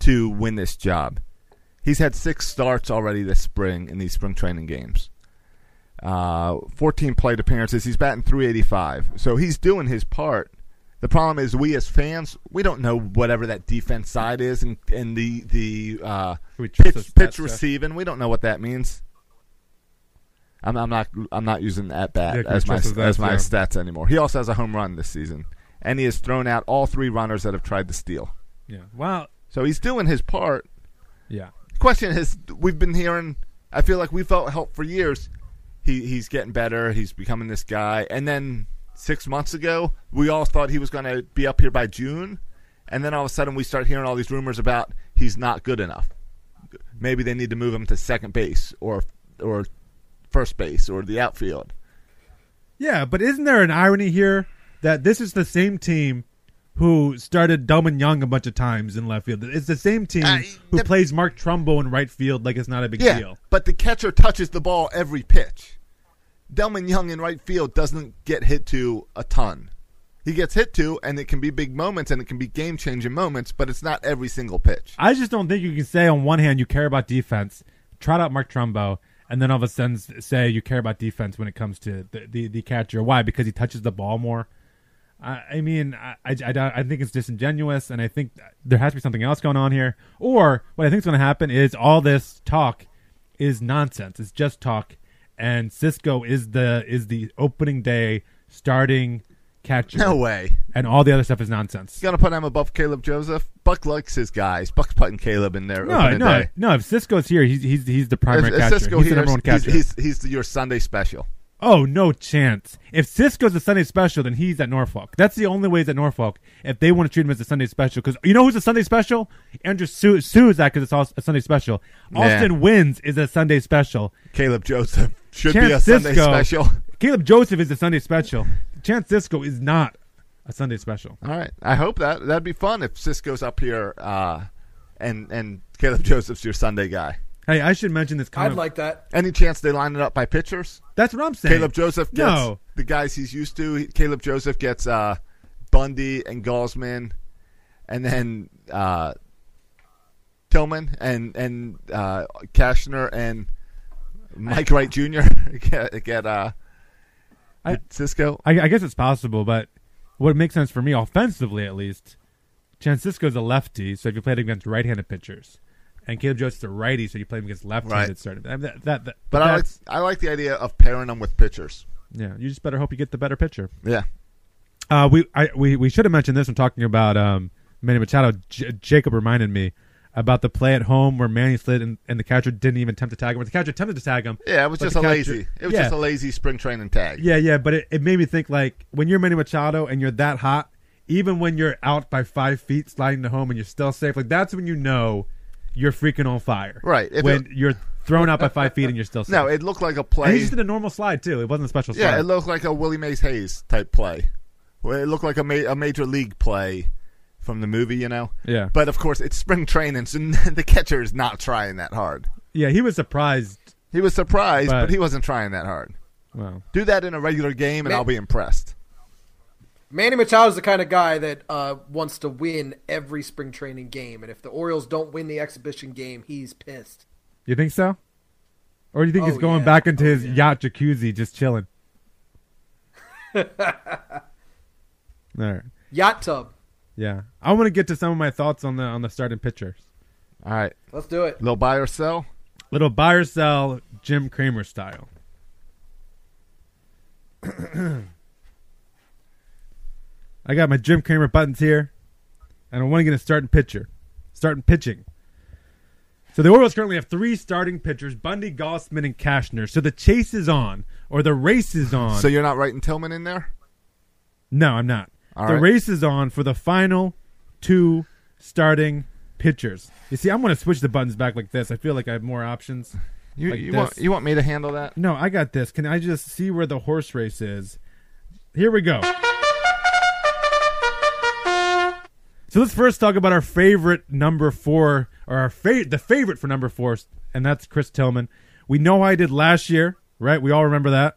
to win this job. He's had six starts already this spring in these spring training games. Uh, 14 plate appearances. He's batting 385. So he's doing his part. The problem is we as fans, we don't know whatever that defense side is and, and the the uh, pitch, pitch receiving. We don't know what that means. I'm, I'm not I'm not using at bat Yeah, as my as my stats, stats anymore. He also has a home run this season, and he has thrown out all three runners that have tried to steal. Yeah. Well. So he's doing his part. Yeah. Question is, we've been hearing. I feel like we felt help for years. He he's getting better. He's becoming this guy. And then six months ago, we all thought he was going to be up here by June. And then all of a sudden, we start hearing all these rumors about he's not good enough. Maybe they need to move him to second base or or first base or the outfield. Yeah, but isn't there an irony here that this is the same team who started Delmon Young a bunch of times in left field? It's the same team Uh, who the- plays Mark Trumbo in right field like it's not a big Yeah, deal. but the catcher touches the ball every pitch. Delmon Young in right field doesn't get hit to a ton. He gets hit to, and it can be big moments and it can be game changing moments, but it's not every single pitch. I just don't think you can say on one hand you care about defense, trot out Mark Trumbo, and then all of a sudden say you care about defense when it comes to the, the, the catcher. Why? Because he touches the ball more. I, I mean, I, I, I I think it's disingenuous, and I think there has to be something else going on here. Or what I think is going to happen is all this talk is nonsense. It's just talk, and Sisco is the is the opening day starting catcher. No way. And all the other stuff is nonsense. You gonna put him above Caleb Joseph? Buck likes his guys. Buck's putting Caleb in there. No, no, day. no. If Sisco's here, he's he's he's the primary If- if catcher. Sisco he's the here, number one he's- catcher. He's, he's, your Sunday special. Oh, no chance. If Sisco's a Sunday special, then he's at Norfolk. That's the only way he's at Norfolk if they want to treat him as a Sunday special. Because you know who's a Sunday special? Andrew Su- that because it's all a Sunday special. Yeah. Austin Wynns is a Sunday special. Caleb Joseph should Chance be a Sunday special. Caleb Joseph is a Sunday special. Chance Sisco is not a Sunday special. All right. I hope that that'd be fun if Sisco's up here uh, and and Caleb Joseph's your Sunday guy. Hey, I should mention this. I'd like that. Any chance they line it up by pitchers? That's what I'm saying. Caleb Joseph gets No. the guys he's used to. Caleb Joseph gets uh, Bundy and Gausman, and then uh, Tillman and and uh, Cashner and Mike Wright Jr. get, get uh, I- Sisco. I, I guess it's possible, but what makes sense for me, offensively at least, Chance Sisco's a lefty, so if you played against right-handed pitchers, and Caleb Joseph's a righty, so you play him against left-handed Right. starters. I mean, that, that, that- But I like I like the idea of pairing them with pitchers. yeah, you just better hope you get the better pitcher. Yeah. Uh, we I, we we should have mentioned this when talking about um, Manny Machado. J- Jacob reminded me about the play at home where Manny slid and, and the catcher didn't even attempt to tag him. Or the catcher attempted to tag him. Yeah, it was just a catcher- lazy. It was yeah. just a lazy spring training tag. Yeah, yeah, but it, it made me think like when you're Manny Machado and you're that hot, even when you're out by five feet sliding to home and you're still safe, like that's when you know you're freaking on fire. Right. If when it- you're thrown out by five feet and you're still safe. No, it looked like a and he just did a normal slide too. It wasn't a special slide. Yeah, it looked like a Willie Mays Hayes type play. It looked like a, ma- a major league play from the movie, you know. Yeah. But of course, it's spring training, so the catcher is not trying that hard. yeah, he was surprised. He was surprised, but, But- he wasn't trying that hard. Wow. Do that in a regular game, and Man- I'll be impressed. Manny Machado is the kind of guy that uh, wants to win every spring training game, and if the Orioles don't win the exhibition game, he's pissed. You think so? Or do you think Oh, he's going yeah. back into Oh, his yeah. yacht jacuzzi just chilling? All right. Yacht tub. Yeah. I want to get to some of my thoughts on the on the starting pitchers. All right, Let's do it. little buy or sell. Little buy or sell Jim Cramer style. I got my Jim Cramer buttons here, and I want to get a starting pitcher. Starting pitching. So the Orioles currently have three starting pitchers: Bundy, Gausman, and Cashner. So the chase is on, or the race is on. So you're not writing Tillman in there? No, I'm not. All the right. race is on for the final two starting pitchers. You see, I'm going to switch the buttons back like this. I feel like I have more options. You, Like you want you want me to handle that? No, I got this. Can I just see where the horse race is? Here we go. So let's first talk about our favorite number four, or our fa- the favorite for number four, and that's Chris Tillman. We know how he did last year, right? We all remember that.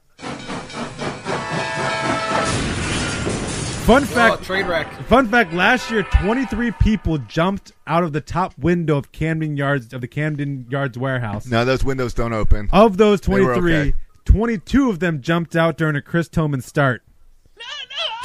Fun Oh, fact: trade wreck. Fun fact: Last year, 23 people jumped out of the top window of Camden Yards of the Camden Yards warehouse. No, those windows don't open. Of those 23, okay. 22 of them jumped out during a Chris Tillman start. No,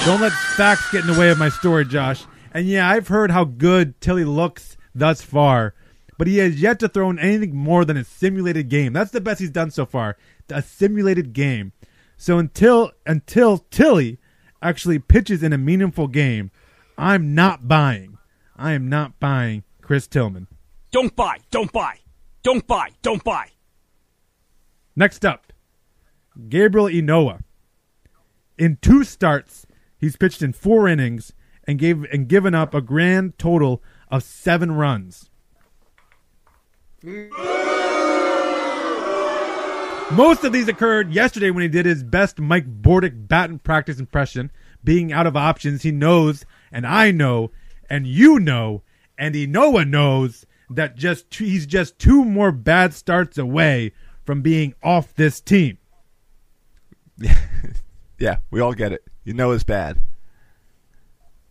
no. Don't let facts get in the way of my story, Josh. And yeah, I've heard how good Tilly looks thus far, but he has yet to throw in anything more than a simulated game. That's the best he's done so far. A simulated game. So until until Tilly actually pitches in a meaningful game, I'm not buying. I am not buying Chris Tillman. Don't buy, don't buy, don't buy, don't buy. Next up, Gabriel Ynoa. In two starts, he's pitched in four innings and gave and given up a grand total of seven runs. Mm. Most of these occurred yesterday when he did his best Mike Bordick baton practice impression. Being out of options, he knows, and I know, and you know, and Ynoa knows that just two, he's just two more bad starts away from being off this team. Yeah, we all get it. You know it's bad.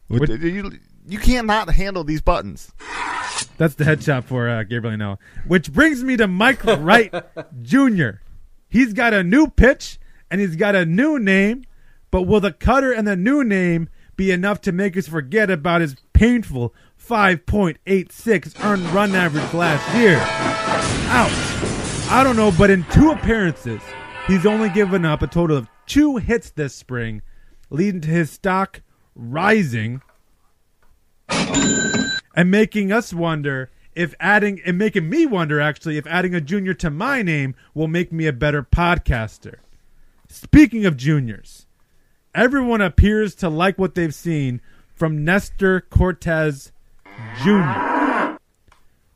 What- you you can't not handle these buttons. That's the headshot for uh, Gabriel Ynoa. Which brings me to Mike Wright Jr. He's got a new pitch and he's got a new name, but will the cutter and the new name be enough to make us forget about his painful 5.86 earned run average last year? Ouch. I don't know, but in two appearances, he's only given up a total of two hits this spring, leading to his stock rising and making us wonder if adding and making me wonder actually if adding a junior to my name will make me a better podcaster. Speaking of juniors, everyone appears to like what they've seen from Nestor Cortes Jr.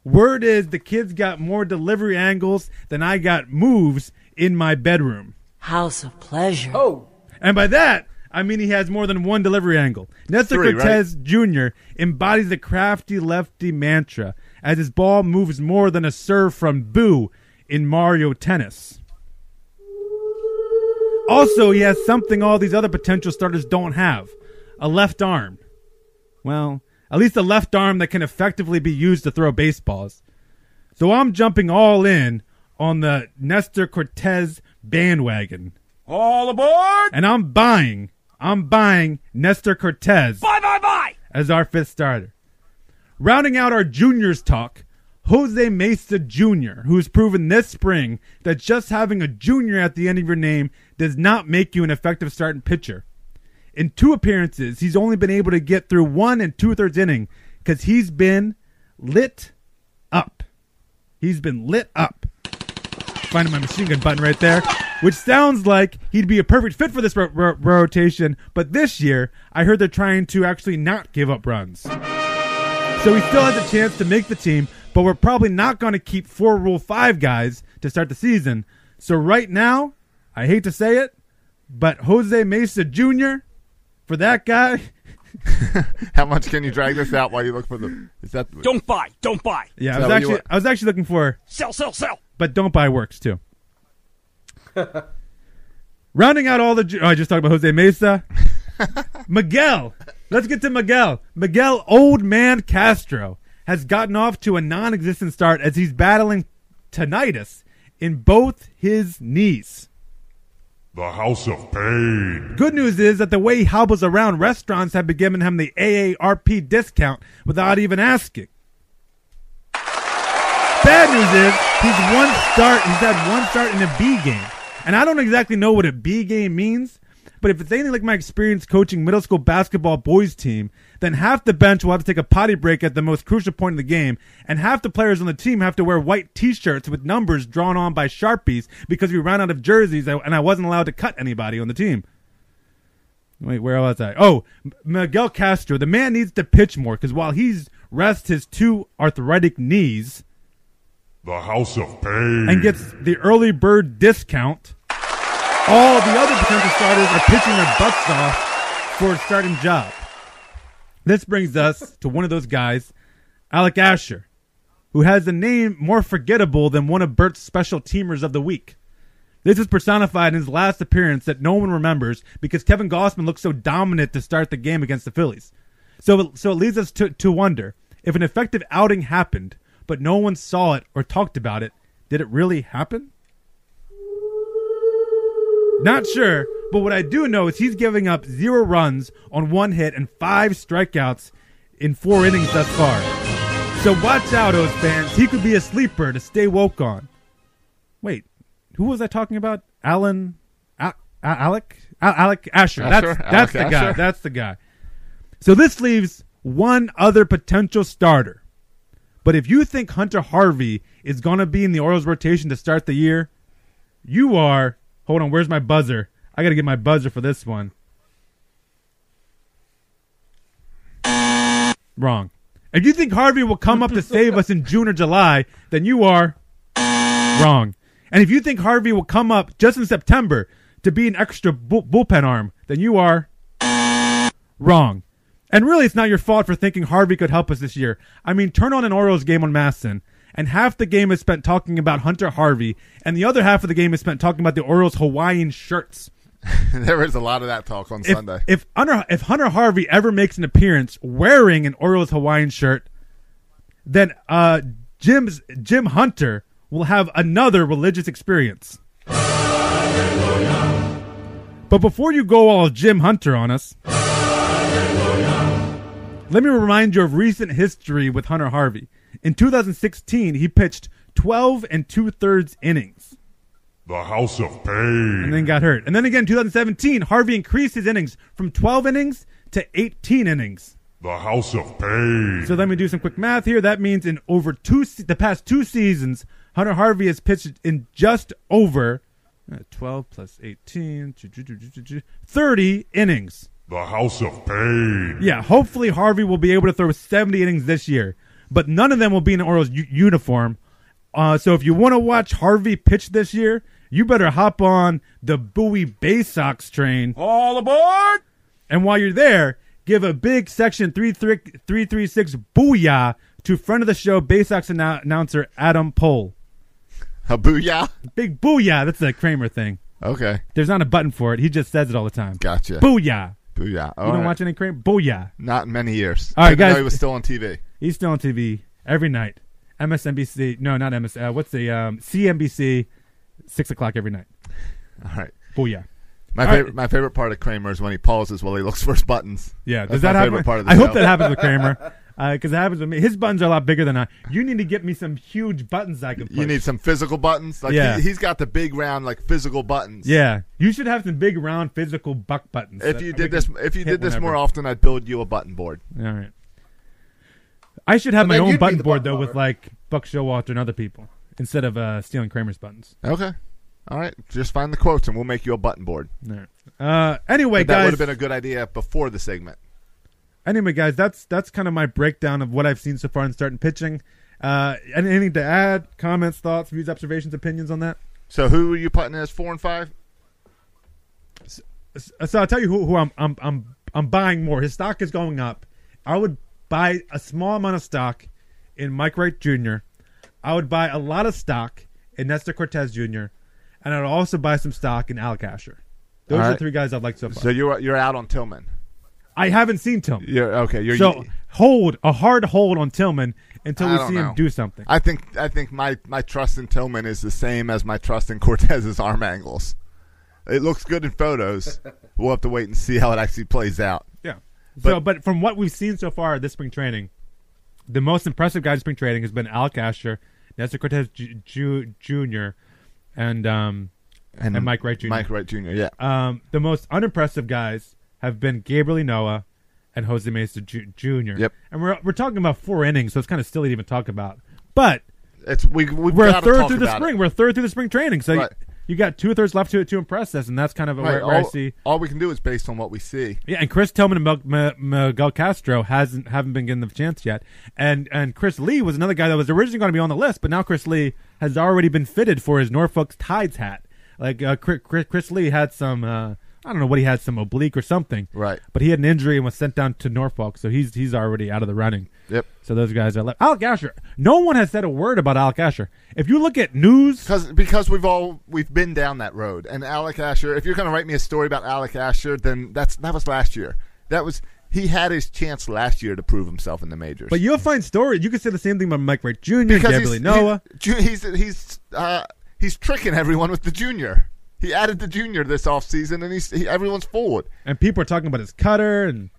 Word is the kid's got more delivery angles than I got moves in my bedroom. House of pleasure. Oh, And by that, I mean he has more than one delivery angle. Nestor Three, Cortes Jr. embodies the crafty lefty mantra as his ball moves more than a serve from Boo in Mario Tennis. Also, he has something all these other potential starters don't have a left arm. Well, at least a left arm that can effectively be used to throw baseballs. So I'm jumping all in on the Nestor Cortes bandwagon. All aboard! And I'm buying, I'm buying Nestor Cortes Bye, bye, bye! as our fifth starter. Rounding out our juniors talk, Jose Mesa Jr., who's proven this spring that just having a junior at the end of your name does not make you an effective starting pitcher. In two appearances, he's only been able to get through one and two thirds inning because he's been lit up. He's been lit up. Finding my machine gun button right there, which sounds like he'd be a perfect fit for this ro- ro- rotation. But this year, I heard they're trying to actually not give up runs. So he still has a chance to make the team, but we're probably not going to keep four Rule 5 guys to start the season. So right now, I hate to say it, but Jose Mesa Jr., for that guy, How much can you drag this out while you look for the? Is that Don't buy, don't buy. yeah, I was that what you actually? I was actually looking for Sell, sell, sell. but don't buy works too. Rounding out all the, oh, I just talked about Jose Mesa, Miguel. Let's get to Miguel. Miguel Old Man Castro has gotten off to a non-existent start as he's battling tinnitus in both his knees. The House of Pain. Good news is that the way he hobbles around, restaurants have been giving him the AARP discount without even asking. Bad news is he's one start. He's had one start in a B game, and I don't exactly know what a B game means. But if it's anything like my experience coaching middle school basketball boys team, then half the bench will have to take a potty break at the most crucial point in the game, and half the players on the team have to wear white T-shirts with numbers drawn on by sharpies because we ran out of jerseys and I wasn't allowed to cut anybody on the team. Wait, where was I? Oh, Miguel Castro. The man needs to pitch more because while he's rests his two arthritic knees The House of Pain. and gets the early bird discount, all the other potential starters are pitching their butts off for a starting job. This brings us to one of those guys, Alec Asher, who has a name more forgettable than one of Bert's special teamers of the week. This is personified in his last appearance that no one remembers because Kevin Gausman looked so dominant to start the game against the Phillies. So, so it leads us to, to wonder if an effective outing happened, but no one saw it or talked about it. Did it really happen? Not sure, but what I do know is he's giving up zero runs on one hit and five strikeouts in four innings thus far. So watch out, O's fans. He could be a sleeper to stay woke on. Wait, who was I talking about? Alan, Al- Al- Alec, Al- Alec Asher. Asher? That's that's Alec the guy. That's the guy. So this leaves one other potential starter. But if you think Hunter Harvey is going to be in the Orioles rotation to start the year, you are. Hold on, where's my buzzer? I got to get my buzzer for this one. Wrong. If you think Harvey will come up to save us in June or July, then you are wrong. And if you think Harvey will come up just in September to be an extra bull- bullpen arm, then you are wrong. And really, it's not your fault for thinking Harvey could help us this year. I mean, turn on an Orioles game on MASN, and half the game is spent talking about Hunter Harvey, and the other half of the game is spent talking about the Orioles Hawaiian shirts. there is a lot of that talk on If, Sunday. if Hunter if Hunter Harvey ever makes an appearance wearing an Orioles Hawaiian shirt, then uh, Jim's Jim Hunter will have another religious experience. But before you go all Jim Hunter on us, let me remind you of recent history with Hunter Harvey. In 2016, he pitched 12 and two thirds innings The House of Pain. and then got hurt. And then again, in 2017, Harvey increased his innings from 12 innings to 18 innings. The House of Pain. So let me do some quick math here. That means in over two se- the past two seasons, Hunter Harvey has pitched in just over Uh, 12 plus 18. ju- ju- ju- ju- ju- ju- 30 innings. The House of Pain. Yeah, hopefully Harvey will be able to throw 70 innings this year, but none of them will be in an Orioles u- uniform. Uh, so if you want to watch Harvey pitch this year, you better hop on the Bowie Bay Sox train. All aboard! And while you're there, give a big Section 33 336 booyah to friend of the show, Bay Sox annou- announcer Adam Pohl. A booyah. Big booyah. That's a Cramer thing. Okay, There's not a button for it. He just says it all the time. gotcha. Booyah. Booyah. You All don't right. watch any Cramer? Booyah. Not in many years. All right, guys. He was still on TV. He's still on TV every night. MSNBC. No, not MS. Uh, what's the um, CNBC? Six o'clock every night. All right. Booyah. My All right. favorite, my favorite part of Cramer is when he pauses while he looks for his buttons. Yeah. That's Does my that happen? favorite part of the I show. hope that happens with Cramer. Because it happens with me. His buttons are a lot bigger than I. You need to get me some huge buttons I can push. You need some physical buttons. Like Yeah. he, he's got the big round like physical buttons. Yeah, you should have some big round physical buck buttons. If you did this, if you did this whenever. more often, I'd build you a button board. All right. I should have But my then own be button the board button though, with lover. like Buck Showalter and other people, instead of uh, stealing Cramer's buttons. Okay. All right. Just find the quotes and we'll make you a button board. All right. Uh, anyway, But that would guys. have been a good idea before the segment. anyway, guys, that's that's kind of my breakdown of what I've seen so far in starting pitching. Uh, anything to add? Comments, thoughts, views, observations, opinions on that? So who are you putting as four and five? So I'll tell you who, who I'm I'm I'm I'm buying more. His stock is going up. I would buy a small amount of stock in Mike Wright Jr. I would buy a lot of stock in Nestor Cortes Jr. And I'd also buy some stock in Alec Asher. Those All are right. the three guys I've liked so far. So you're you're out on Tillman. I haven't seen Tillman. You're okay. You're so hold a hard hold on Tillman until we see know. him do something. I think I think my my trust in Tillman is the same as my trust in Cortes's arm angles. It looks good in photos. we'll have to wait and see how it actually plays out. Yeah. so, but from what we've seen so far this spring training, the most impressive guy in spring training has been Al Asher, Nestor Cortes Jr., and um and, Mike Wright Jr. Mike Wright Jr. Yeah. Um, the most unimpressive guys have been Gabriel Ynoa and Jose Mesa Jr. Yep. And we're we're talking about four innings, so it's kind of silly to even talk about. But it's we we've we're a third through the spring. it. We're a third through the spring training, so Right. You, got two thirds left to to impress us, and that's kind of Right, where, where I all, see. all we can do is based on what we see. Yeah, and Chris Tillman and Mel- M- Miguel Castro hasn't haven't been given the chance yet, and and Chris Lee was another guy that was originally going to be on the list, but now Chris Lee has already been fitted for his Norfolk Tides hat. Like uh, Chris, Chris, Chris Lee had some, uh, I don't know what he had, some oblique or something, Right. But he had an injury and was sent down to Norfolk, so he's he's already out of the running. Yep. So those guys are left. Alec Asher. No one has said a word about Alec Asher. If you look at news, Because because we've all we've been down that road. And Alec Asher, if you're going to write me a story about Alec Asher, then that's that was last year. That was he had his chance last year to prove himself in the majors. but you'll find stories. You could say the same thing about Mike Wright Jr., because Noah. He's he's he's, uh, he's tricking everyone with the junior. He added the junior this offseason, and he's he, everyone's forward. and people are talking about his cutter and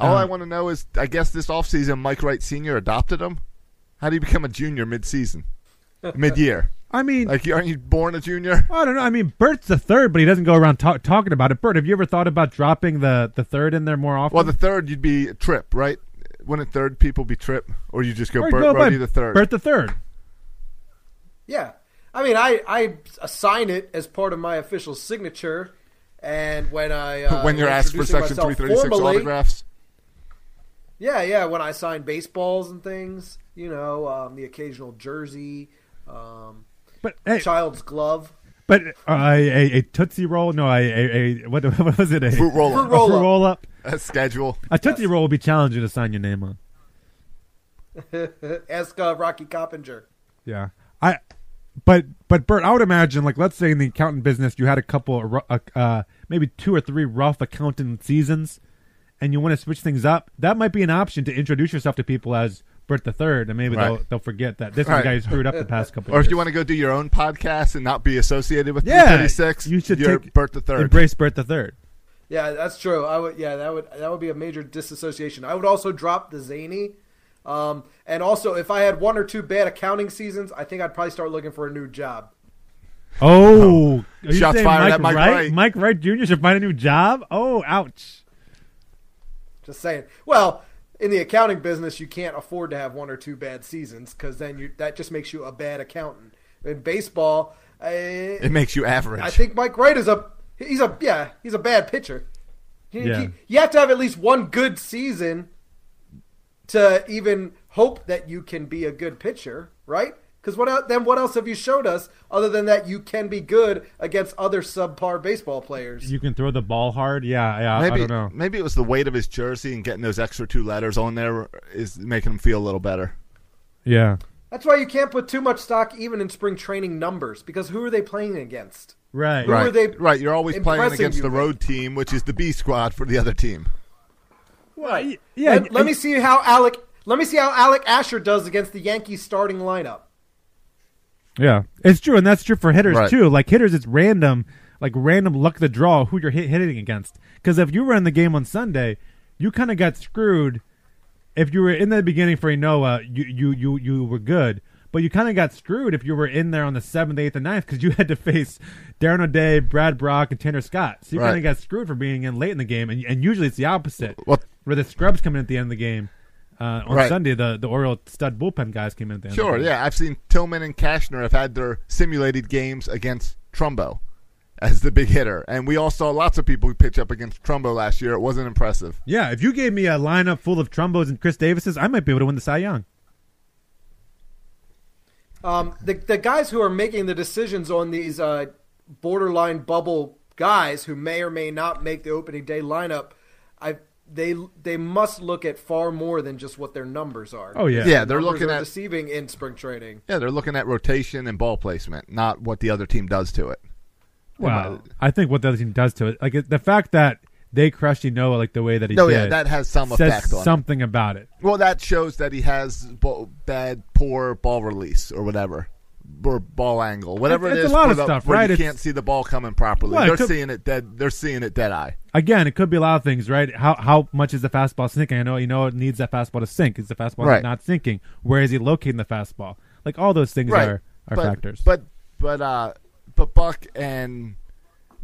All Uh, I want to know is, I guess this offseason, Mike Wright Senior adopted him. How do you become a junior mid-season, mid-year? I mean, Like, aren't you born a junior? I don't know. I mean, Bert's the third, but he doesn't go around ta- talking about it. Bert, have you ever thought about dropping the, the third in there more often? Well, the third you'd be Trip, right? Wouldn't third people be Trip, or you just go Or Bert go Brody the third? Bert the third. Yeah. I mean, I, I assign it as part of my official signature, and when I uh, when you're asked for Section 336 formally- autographs. Yeah, yeah. When I sign baseballs and things, you know, um, the occasional jersey, um, But hey, child's glove. but uh, a, a, a tootsie roll? No, a, a, a what, what was it? A Fruit roll-up. Fruit roll-up. fruit roll up. A schedule. A tootsie roll would be challenging to sign your name on. Ask uh, Rocky Coppinger. Yeah, I. But but Bert, I would imagine like let's say in the accountant business you had a couple of uh, uh, maybe two or three rough accountant seasons, and you want to switch things up. That might be an option to introduce yourself to people as Bert the Third, and maybe they'll they'll forget that this Right. guy screwed up the past couple. Or years. Or if you want to go do your own podcast and not be associated with yeah, 336, you should you're take Bert the third. embrace Bert the Third. Yeah, that's true. I would. Yeah, that would that would be a major disassociation. I would also drop the zany. Um, and also, if I had one or two bad accounting seasons, I think I'd probably start looking for a new job. Oh, are you Shots saying fired Mike at Mike Wright? Wright. Mike Wright Jr. should find a new job. Oh, ouch. Just saying. Well, in the accounting business, you can't afford to have one or two bad seasons because then you that just makes you a bad accountant. In baseball, I, It makes you average. I think Mike Wright is a he's a yeah he's a bad pitcher. Yeah. you- you have to have at least one good season to even hope that you can be a good pitcher, right? Because what then? What else have you showed us other than that you can be good against other subpar baseball players? You can throw the ball hard. Yeah, yeah. maybe I don't know. maybe it was the weight of his jersey and getting those extra two letters on there is making him feel a little better. Yeah. That's why you can't put too much stock even in spring training numbers because who are they playing against? Right. Who are Right, they right. You're always playing against you the with? road team, which is the B squad for the other team. Right. Yeah. Let, let me see how Alec. Let me see how Alec Asher does against the Yankees starting lineup. Yeah, it's true, and that's true for hitters Right. too. Like hitters, it's random, like random luck of the draw who you're hit, hitting against. Because if you were in the game on Sunday, you kind of got screwed. If you were in the beginning for Ynoa, you you you you were good, but you kind of got screwed if you were in there on the seventh, eighth, and ninth because you had to face Darren O'Day, Brad Brach, and Tanner Scott. So you Right. kind of got screwed for being in late in the game, and and usually it's the opposite. Well- where the scrubs come in at the end of the game. Uh, on Right. Sunday, the the Oriole stud bullpen guys came in at the end. of Sure, the game. yeah. I've seen Tillman and Cashner have had their simulated games against Trumbo as the big hitter, and we all saw lots of people pitch up against Trumbo last year. It wasn't impressive. Yeah, if you gave me a lineup full of Trumbos and Chris Davises, I might be able to win the Cy Young. Um, the the guys who are making the decisions on these uh, borderline bubble guys who may or may not make the opening day lineup, I they they must look at far more than just what their numbers are. Oh, yeah. Yeah, they're Numbers looking are at deceiving in spring training. yeah, they're looking at rotation and ball placement, not what the other team does to it. Well, I think what the other team does to it, like the fact that they crushed Ynoa like the way that he No, did, yeah, that has some says effect on it. something about it. Well, that shows that he has bad, poor ball release or whatever, or ball angle, whatever It's- it it's a lot for of the- stuff, where right? You It's- can't see the ball coming properly. Well, they're could- seeing it dead. They're seeing it dead eye. Again, it could be a lot of things, right? How how much is the fastball sinking? I know you know it needs that fastball to sink. Is the fastball Right. not sinking? Where is he locating the fastball? Like all those things right. are are but, factors. But but uh, but Buck and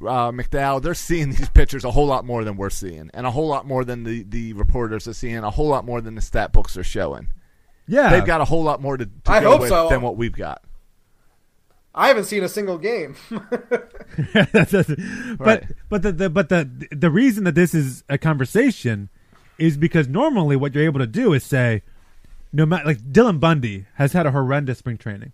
uh, McDowell, they're seeing these pitchers a whole lot more than we're seeing, and a whole lot more than the the reporters are seeing, a whole lot more than the stat books are showing. yeah, They've got a whole lot more to, to I go hope with so. than what we've got. I haven't seen a single game. That's- that's- but Right. but the, the but the the reason that this is a conversation is because normally what you're able to do is say no matter like Dylan Bundy has had a horrendous spring training,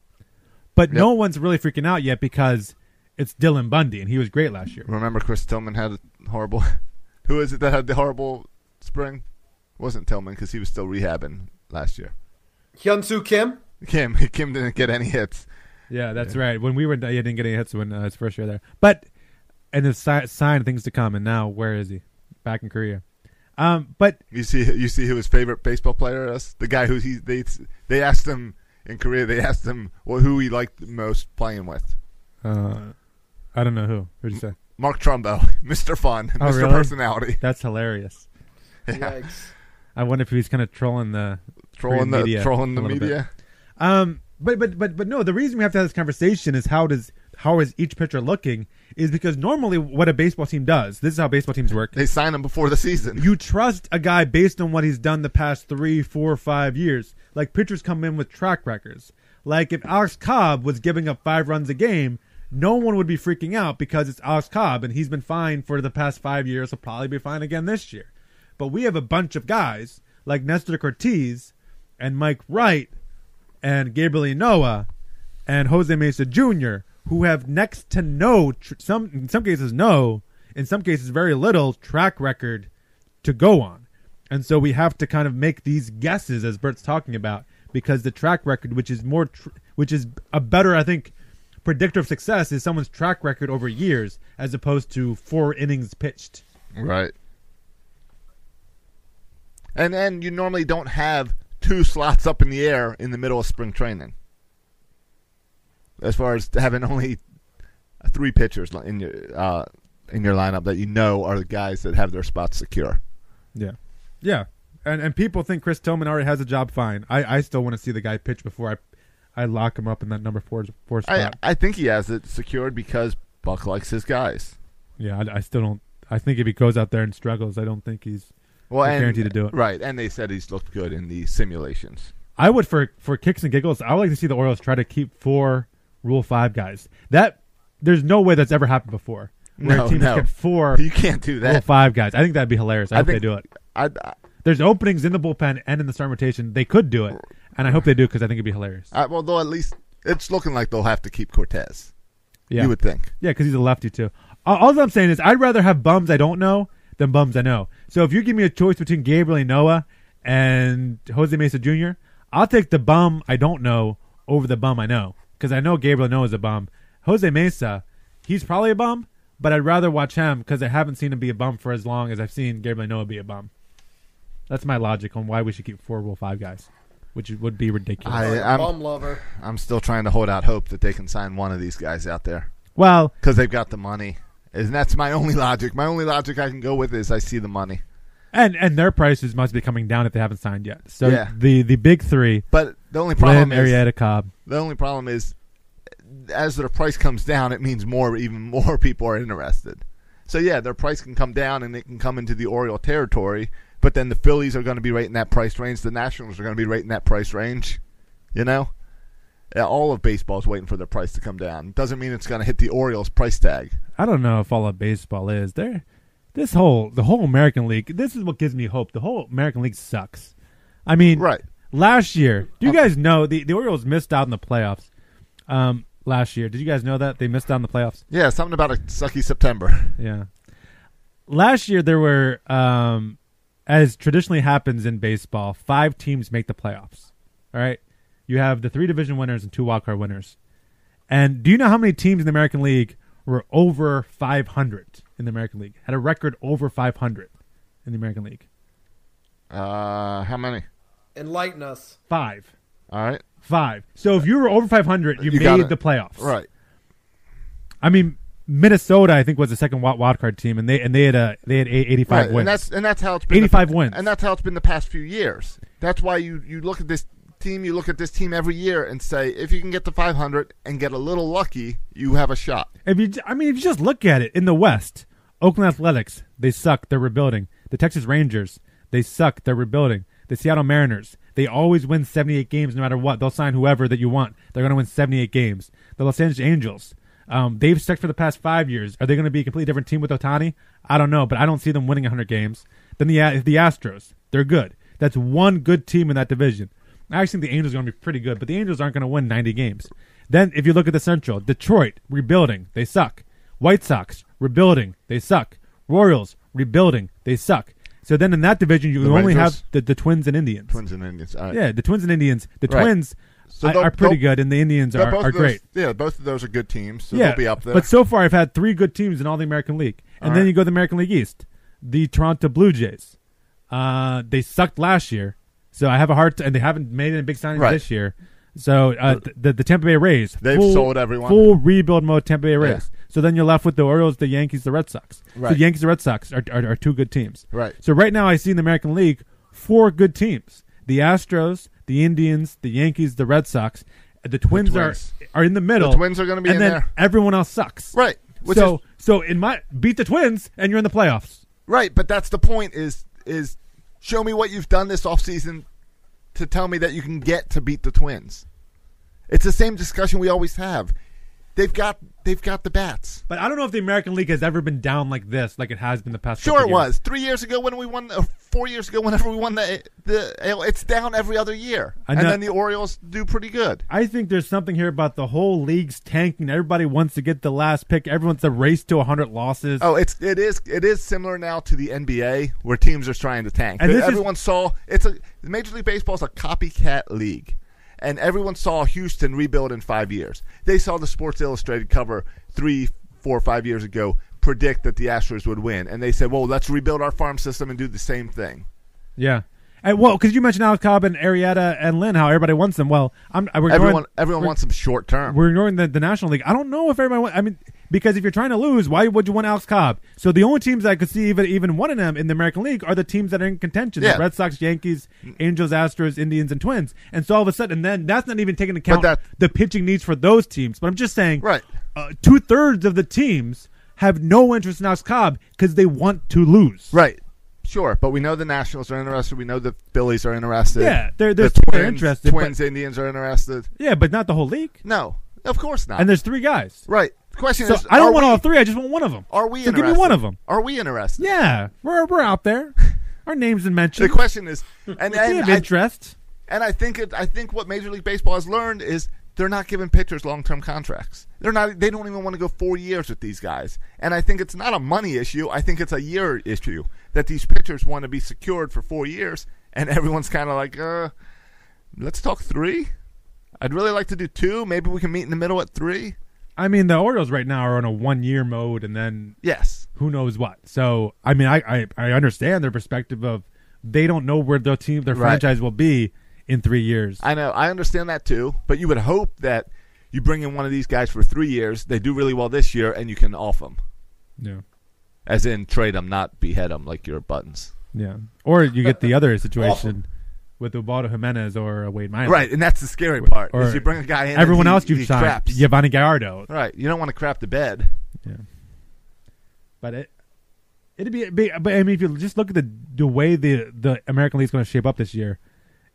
but no one's really freaking out yet because it's Dylan Bundy and he was great last year. Remember, Chris Tillman had a horrible. Who is it that had the horrible spring? It wasn't Tillman because he was still rehabbing last year. Hyunsoo Kim. Kim Kim didn't get any hits. Yeah, that's right. When we were, he didn't get any hits when uh, his first year there. But and it's si- sign of things to come. And now where is he? Back in Korea. Um, but You see, you see who his favorite baseball player is. The guy who he they they asked him in Korea. They asked him well, who he liked the most playing with. uh, I don't know who. Who'd you say? Mark Trumbo, Mr. Fun, Oh, Mr. really? Personality, That's hilarious. Yikes. I wonder if he's kind of trolling the trolling Korean the media trolling the a little bit. media. Um, but but but but no, the reason we have to have this conversation is how does how is each pitcher looking is because normally what a baseball team does. This is how baseball teams work. They sign him before the season. You trust a guy based on what he's done the past three, four, five years. Like pitchers come in with track records. Like if Alex Cobb was giving up five runs a game, no one would be freaking out because it's Alex Cobb and he's been fine for the past five years. He'll probably be fine again this year. But we have a bunch of guys like Nestor Cortes and Mike Wright and Gabriel Ynoa and Jose Mesa Jr. who have next to no tr- some in some cases no in some cases very little track record to go on. And so we have to kind of make these guesses as Bert's talking about because the track record which is more tr- which is a better I think predictor of success is someone's track record over years as opposed to four innings pitched. Right. And then you normally don't have two slots up in the air in the middle of spring training. As far as having only three pitchers in your uh, in your lineup that you know are the guys that have their spots secure. Yeah. Yeah. And and people think Chris Tillman already has a job fine. I, I still want to see the guy pitch before I I lock him up in that number four four I, spot. I think he has it secured because Buck likes his guys. yeah, I, I still don't I think if he goes out there and struggles, I don't think he's Well, and, guaranteed to do it. Right, and they said he's looked good in the simulations. I would for for kicks and giggles, I would like to see the Orioles try to keep four Rule Five guys. That there's no way that's ever happened before. Where No, teams no. get four You can't do that. Rule Five guys. I think that'd be hilarious. I, I hope think- they do it. I, I, There's openings in the bullpen and in the starting rotation. They could do it, and I hope they do because I think it'd be hilarious. I, well, though at least it's looking like they'll have to keep Cortes. Yeah, You would think. Yeah, because he's a lefty too. All, all I'm saying is, I'd rather have bums I don't know than bums I know. So if you give me a choice between Gabriel and Ynoa and Jose Mesa Jr., I'll take the bum I don't know over the bum I know because I know Gabriel Ynoa is a bum. Jose Mesa, he's probably a bum, but I'd rather watch him because I haven't seen him be a bum for as long as I've seen Gabriel Ynoa be a bum. That's my logic on why we should keep four Rule Five guys, which would be ridiculous. I, Like a I'm, bum lover. I'm still trying to hold out hope that they can sign one of these guys out there well, because they've got the money. And that's my only logic. My only logic I can go with is I see the money. and and their prices must be coming down if they haven't signed yet. So Yeah. the the big three. But the only Lynn, problem is Arrieta, Cobb. the only problem is as their price comes down, it means more, even more people are interested. So yeah, their price can come down and it can come into the Oriole territory. But then the Phillies are going to be right in that price range. The Nationals are going to be right in that price range. You know, all of baseball is waiting for their price to come down. Doesn't mean it's going to hit the Orioles price tag. I don't know if all of baseball is there. This whole the whole American League. This is what gives me hope. The whole American League sucks. I mean, Right. Last year, do you guys know the the Orioles missed out in the playoffs? Um, last year, did you guys know that they missed out in the playoffs? Yeah, something about a sucky September. Yeah. Last year there were um as traditionally happens in baseball, five teams make the playoffs. All right? You have the three division winners and two wildcard winners. And do you know how many teams in the American League were over 500 in the American League? Had a record over 500 in the American League. Uh, how many? Enlighten us. 5. All right. 5. So if you were over 500, you, You made the playoffs. Right. I mean Minnesota, I think, was the second wild wild card team, and they and they had a they had 85 Right, wins. and that's and that's how it's been. 85 the, wins. and that's how it's been the past few years. That's why you you look at this team, you look at this team every year, and say if you can get to 500 and get a little lucky, you have a shot. If you, I mean, if you just look at it in the West, Oakland Athletics, they suck. They're rebuilding. The Texas Rangers, they suck. They're rebuilding. The Seattle Mariners, they always win 78 games no matter what. They'll sign whoever that you want. They're going to win 78 games. The Los Angeles Angels, um, they've sucked for the past five years. Are they going to be a completely different team with Ohtani? I don't know, but I don't see them winning 100 games. Then the the Astros, they're good. That's one good team in that division. I actually think the Angels are going to be pretty good, but the Angels aren't going to win 90 games. Then, if you look at the Central, Detroit rebuilding, they suck. White Sox rebuilding, they suck. Royals rebuilding, they suck. So then in that division, you The only Rangers? have the, the Twins and Indians. Twins and Indians. All right. Yeah, the Twins and Indians. The Right. Twins So are- they'll- are pretty they'll- good, and the Indians They're are, both are of those- great. Yeah, both of those are good teams, so yeah, they'll be up there. But so far, I've had three good teams in all the American League, and All then right. you go to the American League East. The Toronto Blue Jays. Uh, they sucked last year, so I have a hard. T- and they haven't made any big signings Right. this year. So uh, th- the the Tampa Bay Rays, They've full- sold everyone. Full rebuild mode, Tampa Bay Rays. So then you're left with the Orioles, the Yankees, the Red Sox. So Right. the Yankees, the Red Sox are, are are two good teams. Right. So right now, I see in the American League four good teams: the Astros, the Indians, the Yankees, the Red Sox. The Twins, Twins. are are in the middle. The Twins are gonna be and in then there. Everyone else sucks. Right. Which so so in my beat the Twins and you're in the playoffs. Right, but that's the point is is show me what you've done this offseason to tell me that you can get to beat the Twins. It's the same discussion we always have. They've got they've got the bats. But I don't know if the American League has ever been down like this, like it has been the past. Sure, it years. was three years ago when we won, or four years ago whenever we won the the. It's down every other year, and know- then the Orioles do pretty good. I think there's something here about the whole league's tanking. Everybody wants to get the last pick. Everyone's a race to 100 losses. Oh, it's it is it is similar now to the NBA where teams are trying to tank. And this is- everyone saw it's a Major League Baseball is a copycat league, and everyone saw Houston rebuild in five years. They saw the Sports Illustrated cover three, four, five years ago predict that the Astros would win, and they said, "Well, let's rebuild our farm system and do the same thing." Yeah. And well, because you mentioned Alex Cobb and Arrieta and Lynn, how everybody wants them. Well, I'm we're ignoring- Everyone everyone we're- wants them short term. We're ignoring the, the National League. I don't know if everybody. Want, I mean, because if you're trying to lose, why would you want Alex Cobb? So the only teams I could see even even one of them in the American League are the teams that are in contention: Yeah. the Red Sox, Yankees, Angels, Astros, Indians, and Twins. And so all of a sudden, then that's not even taking into account that- the pitching needs for those teams. But I'm just saying, Right. Uh, Two thirds of the teams have no interest in Alex Cobb because they want to lose. Right. Sure, but we know the Nationals are interested. We know the Phillies are interested. Yeah, they're- they're the twins, interested, Twins, but- Indians are interested. Yeah, but not the whole league. No, Of course not. And there's three guys. right. The question So is, I don't want we, all three. I just want one of them. Are we So give interested? me one of them. Are we interested? Yeah, we're we're out there. Our names been The question is, and, We and have I, interest. and I think it, I think what Major League Baseball has learned is they're not giving pitchers long term contracts. They're not. They don't even want to go four years with these guys. And I think it's not a money issue. I think it's a year issue that these pitchers want to be secured for four years, and everyone's kind of like, uh, let's talk three. I'd really like to do two. Maybe we can meet in the middle at three. I mean, the Orioles right now are on a one year mode, and then Yes. who knows what. So, I mean, I, I, I understand their perspective of they don't know where their team, their Right. franchise will be in three years. I know. I understand that too. But you would hope that you bring in one of these guys for three years. They do really well this year, and you can off them, yeah, as in trade them, not behead them like your buttons. yeah. Or you get the other situation with Ubaldo Jimenez or uh, Wade Miley. Right, and that's the scary part. Or is you bring a guy in, Everyone he, else you he signed, craps. Yovani Gallardo. Right, you don't want to crap the bed. But it it'd be, be but I mean if you just look at the the way the the American League's going to shape up this year,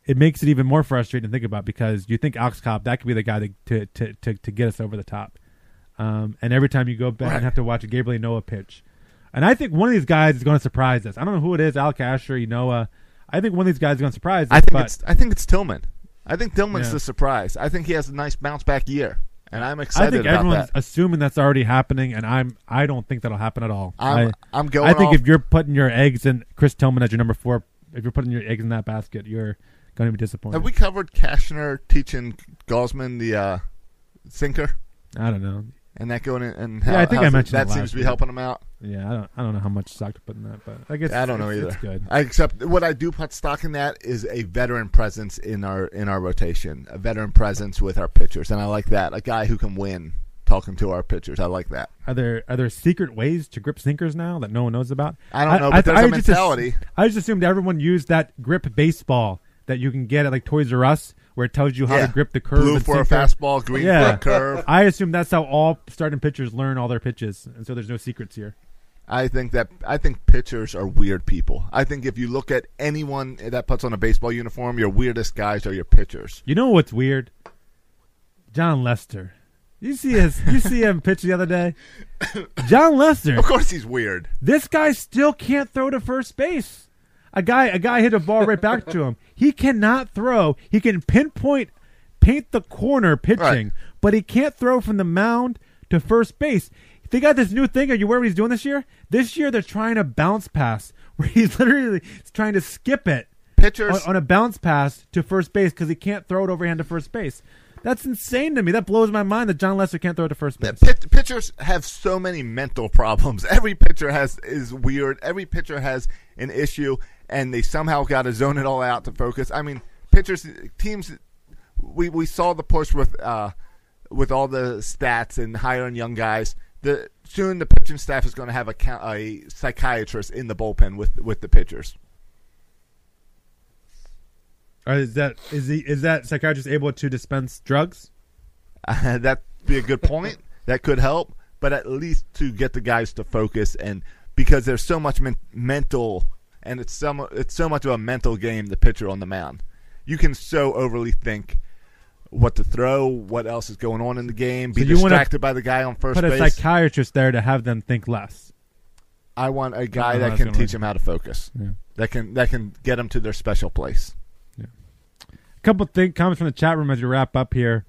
it makes it even more frustrating to think about because you think Ox Cobb that could be the guy to to to, to get us over the top. Um, and every time you go back Right. and have to watch a Gabriel Ynoa pitch. And I think one of these guys is going to surprise us. I don't know who it is, Al Casher, Ynoa. I think one of these guys is going to surprise us. I think but it's I think it's Tillman. I think Tillman's Yeah. the surprise. I think he has a nice bounce back year, and I'm excited. I think about everyone's that. I think everyone's assuming that's already happening, and I'm I don't think that'll happen at all. I'm- I, I'm going I think off- if you're putting your eggs in Chris Tillman as your number four, if you're putting your eggs in that basket, you're going to be disappointed. Have we covered Cashner teaching Gausman the uh, sinker, I don't know. And that going in? And Yeah, I think I mentioned that seems to be helping him out. Yeah, I don't I don't know how much stock to put in that, but I guess I don't know it's, either. It's good. I accept what I do put stock in that is a veteran presence in our in our rotation, a veteran presence with our pitchers, and I like that. A guy who can win talking to our pitchers. I like that. Are there are there secret ways to grip sinkers now that no one knows about? I don't know, but there's a just mentality. I just assumed everyone used that grip baseball that you can get at like Toys R Us, where it tells you how Yeah. to grip the curve. Blue for a fastball, green for a curve. I assume that's how all starting pitchers learn all their pitches, and so there's no secrets here. I think that I think pitchers are weird people. I think if you look at anyone that puts on a baseball uniform, your weirdest guys are your pitchers. You know what's weird? Jon Lester. You see his you see him pitch the other day? Jon Lester. Of course, he's weird. This guy still can't throw to first base. A guy a guy hit a ball right back to him. He cannot throw. He can pinpoint paint the corner pitching, Right. but he can't throw from the mound to first base. They got this new thing. Are you aware what he's doing this year? This year they're trying to bounce pass where he's literally trying to skip it Pitchers on, on a bounce pass to first base because he can't throw it overhand to first base. That's insane to me. That blows my mind that Jon Lester can't throw it to first base. Pit- pitchers have so many mental problems. Every pitcher has is weird. Every pitcher has an issue, and they somehow got to zone it all out to focus. I mean, pitchers teams. We we saw the push with uh, with all the stats and hiring young guys. The soon the pitching staff is going to have a a psychiatrist in the bullpen with with the pitchers. Is that is he is that psychiatrist able to dispense drugs? Uh, that'd be a good point. that could help, but at least to get the guys to focus and because there's so much men- mental and it's so it's so much of a mental game. The pitcher on the mound, you can so overly think what to throw, what else is going on in the game, be So distracted by the guy on first Put a psychiatrist there to have them think less. I want a guy that can teach them how to focus. Yeah. That can that can get them to their special place. A couple think comments from the chat room as we wrap up here.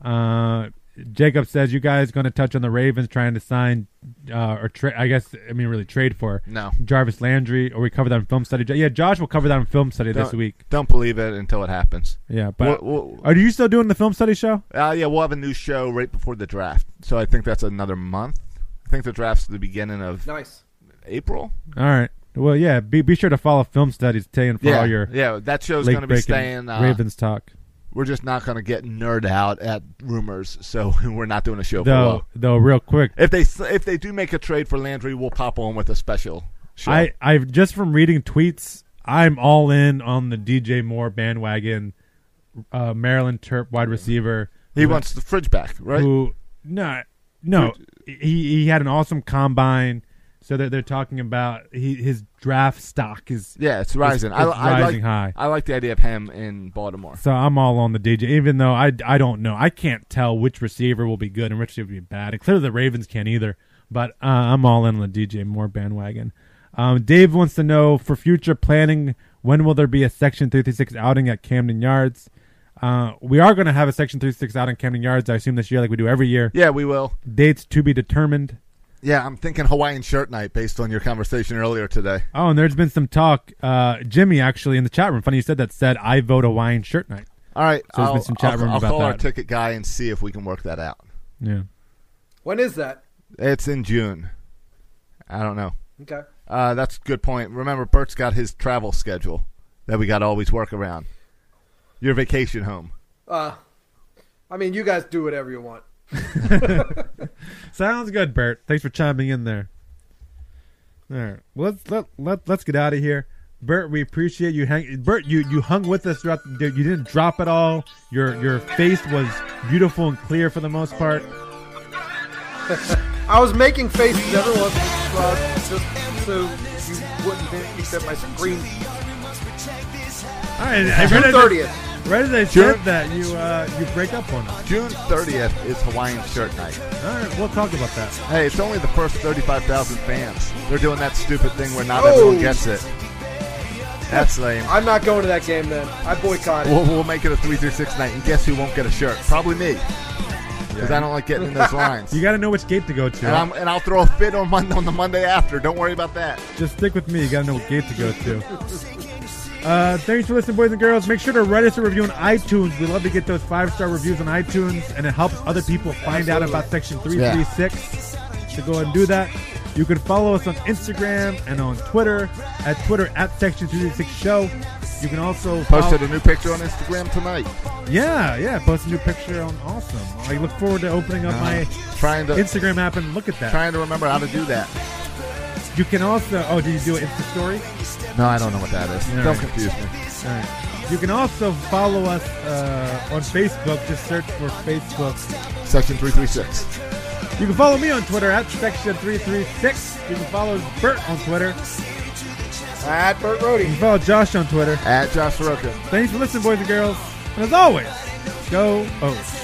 Uh, Jacob says you guys going to touch on the Ravens trying to sign uh, or trade. I guess I mean really trade for No. Jarvis Landry, or we cover that in film study. Yeah, Josh will cover that in film study this Don't- week. Don't believe it until it happens. Yeah, but We'll- we'll- are you still doing the film study show? Uh, yeah, we'll have a new show right before the draft. So I think that's another month. I think the draft's the beginning of Nice. April. All right. Well, yeah. Be be sure to follow film studies, Tayin, for yeah, all your yeah, that show's going to be staying. Uh, Ravens talk. We're just not going to get nerd out at rumors, so we're not doing a show for Though, though, real quick, If they if they do make a trade for Landry, we'll pop on with a special show. I I've just from reading tweets, I'm all in on the DJ Moore bandwagon. Uh, Maryland Terp wide receiver. he who- wants the fridge back, right? Who no no he he had an awesome combine. So they're, they're talking about he, his draft stock is Yeah, it's rising. is I, I rising like, high. I like the idea of him in Baltimore. So I'm all on the DJ, even though I, I don't know. I can't tell which receiver will be good and which receiver will be bad. And clearly the Ravens can't either. But uh, I'm all in on the DJ Moore bandwagon. Um, Dave wants to know for future planning, when will there be a Section 336 outing at Camden Yards? Uh, we are going to have a Section 336 out in Camden Yards, I assume this year, like we do every year. Yeah, we will. Dates to be determined. Yeah, I'm thinking Hawaiian shirt night based on your conversation earlier today. Oh, and there's been some talk. Uh, Jimmy actually in the chat room, funny you said that, said I vote Hawaiian shirt night. All right, So there's I'll, been some chat I'll- room I'll about call our ticket guy and see if we can work that out. Yeah. When is that? It's in June. I don't know. Okay. Uh, that's a good point. Remember, Bert's got his travel schedule that we got to always work around. Your vacation home. Uh, I mean, you guys do whatever you want. Sounds good, Bert. Thanks for chiming in there. All right, well, let's let, let let's get out of here, Bert. We appreciate you hang. Bert, you you hung with us throughout. The, you didn't drop at all. Your your face was beautiful and clear for the most part. I was making faces every once in a while just so you wouldn't think that my screen. All right, I June read it- 30th. Right as I June- said that, you uh you break up on us. June 30th is Hawaiian shirt night. All right, we'll talk about that. Hey, it's only the first 35,000 fans. They're doing that stupid thing where not Oh. everyone gets it. That's lame. I'm not going to that game then. I boycott it. We'll, we'll make it a 336 night, and guess who won't get a shirt? Probably me. Because I don't like getting in those lines. You got to know which gate to go to. and, I'm, and I'll throw a fit on, Monday, on the Monday after. Don't worry about that. Just stick with me. You gotta know what gate to go to. Uh, thanks for listening, boys and girls. Make sure to write us a review on iTunes. We love to get those five star reviews on iTunes, and it helps other people find out about Section 336. So go ahead and do that. You can follow us on Instagram and on Twitter at Twitter at Section 336 Show. You can also Posted follow- a new picture on Instagram tonight. Yeah, yeah. Post a new picture on Awesome. I look forward to opening up Uh, my trying to Instagram app and look at that. trying to remember how to do that. You can also. Oh, did you do an Insta story? No, I don't know what that is. All Don't right. confuse me. All right. You can also follow us uh, on Facebook. Just search for Facebook. Section 336. You can follow me on Twitter at Section336. You can follow Bert on Twitter. At Bert You can follow Josh on Twitter. At Josh Soroka. Thanks for listening, boys and girls. And as always, go O's.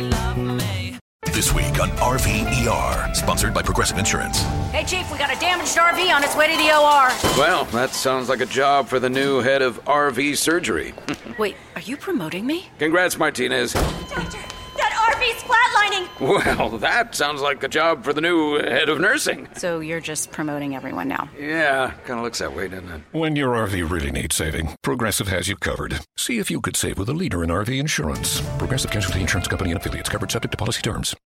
This week on RVER, sponsored by Progressive Insurance. Hey, Chief, we got a damaged RV on its way to the OR. Well, that sounds like a job for the new head of RV surgery. Wait, are you promoting me? Congrats, Martinez. Doctor, That RV's flatlining! Well, that sounds like a job for the new head of nursing. So you're just promoting everyone now. Yeah, kind of looks that way, doesn't it? When your RV really needs saving, Progressive has you covered. See if you could save with a leader in RV insurance. Progressive Casualty Insurance Company and affiliates covered subject to policy terms.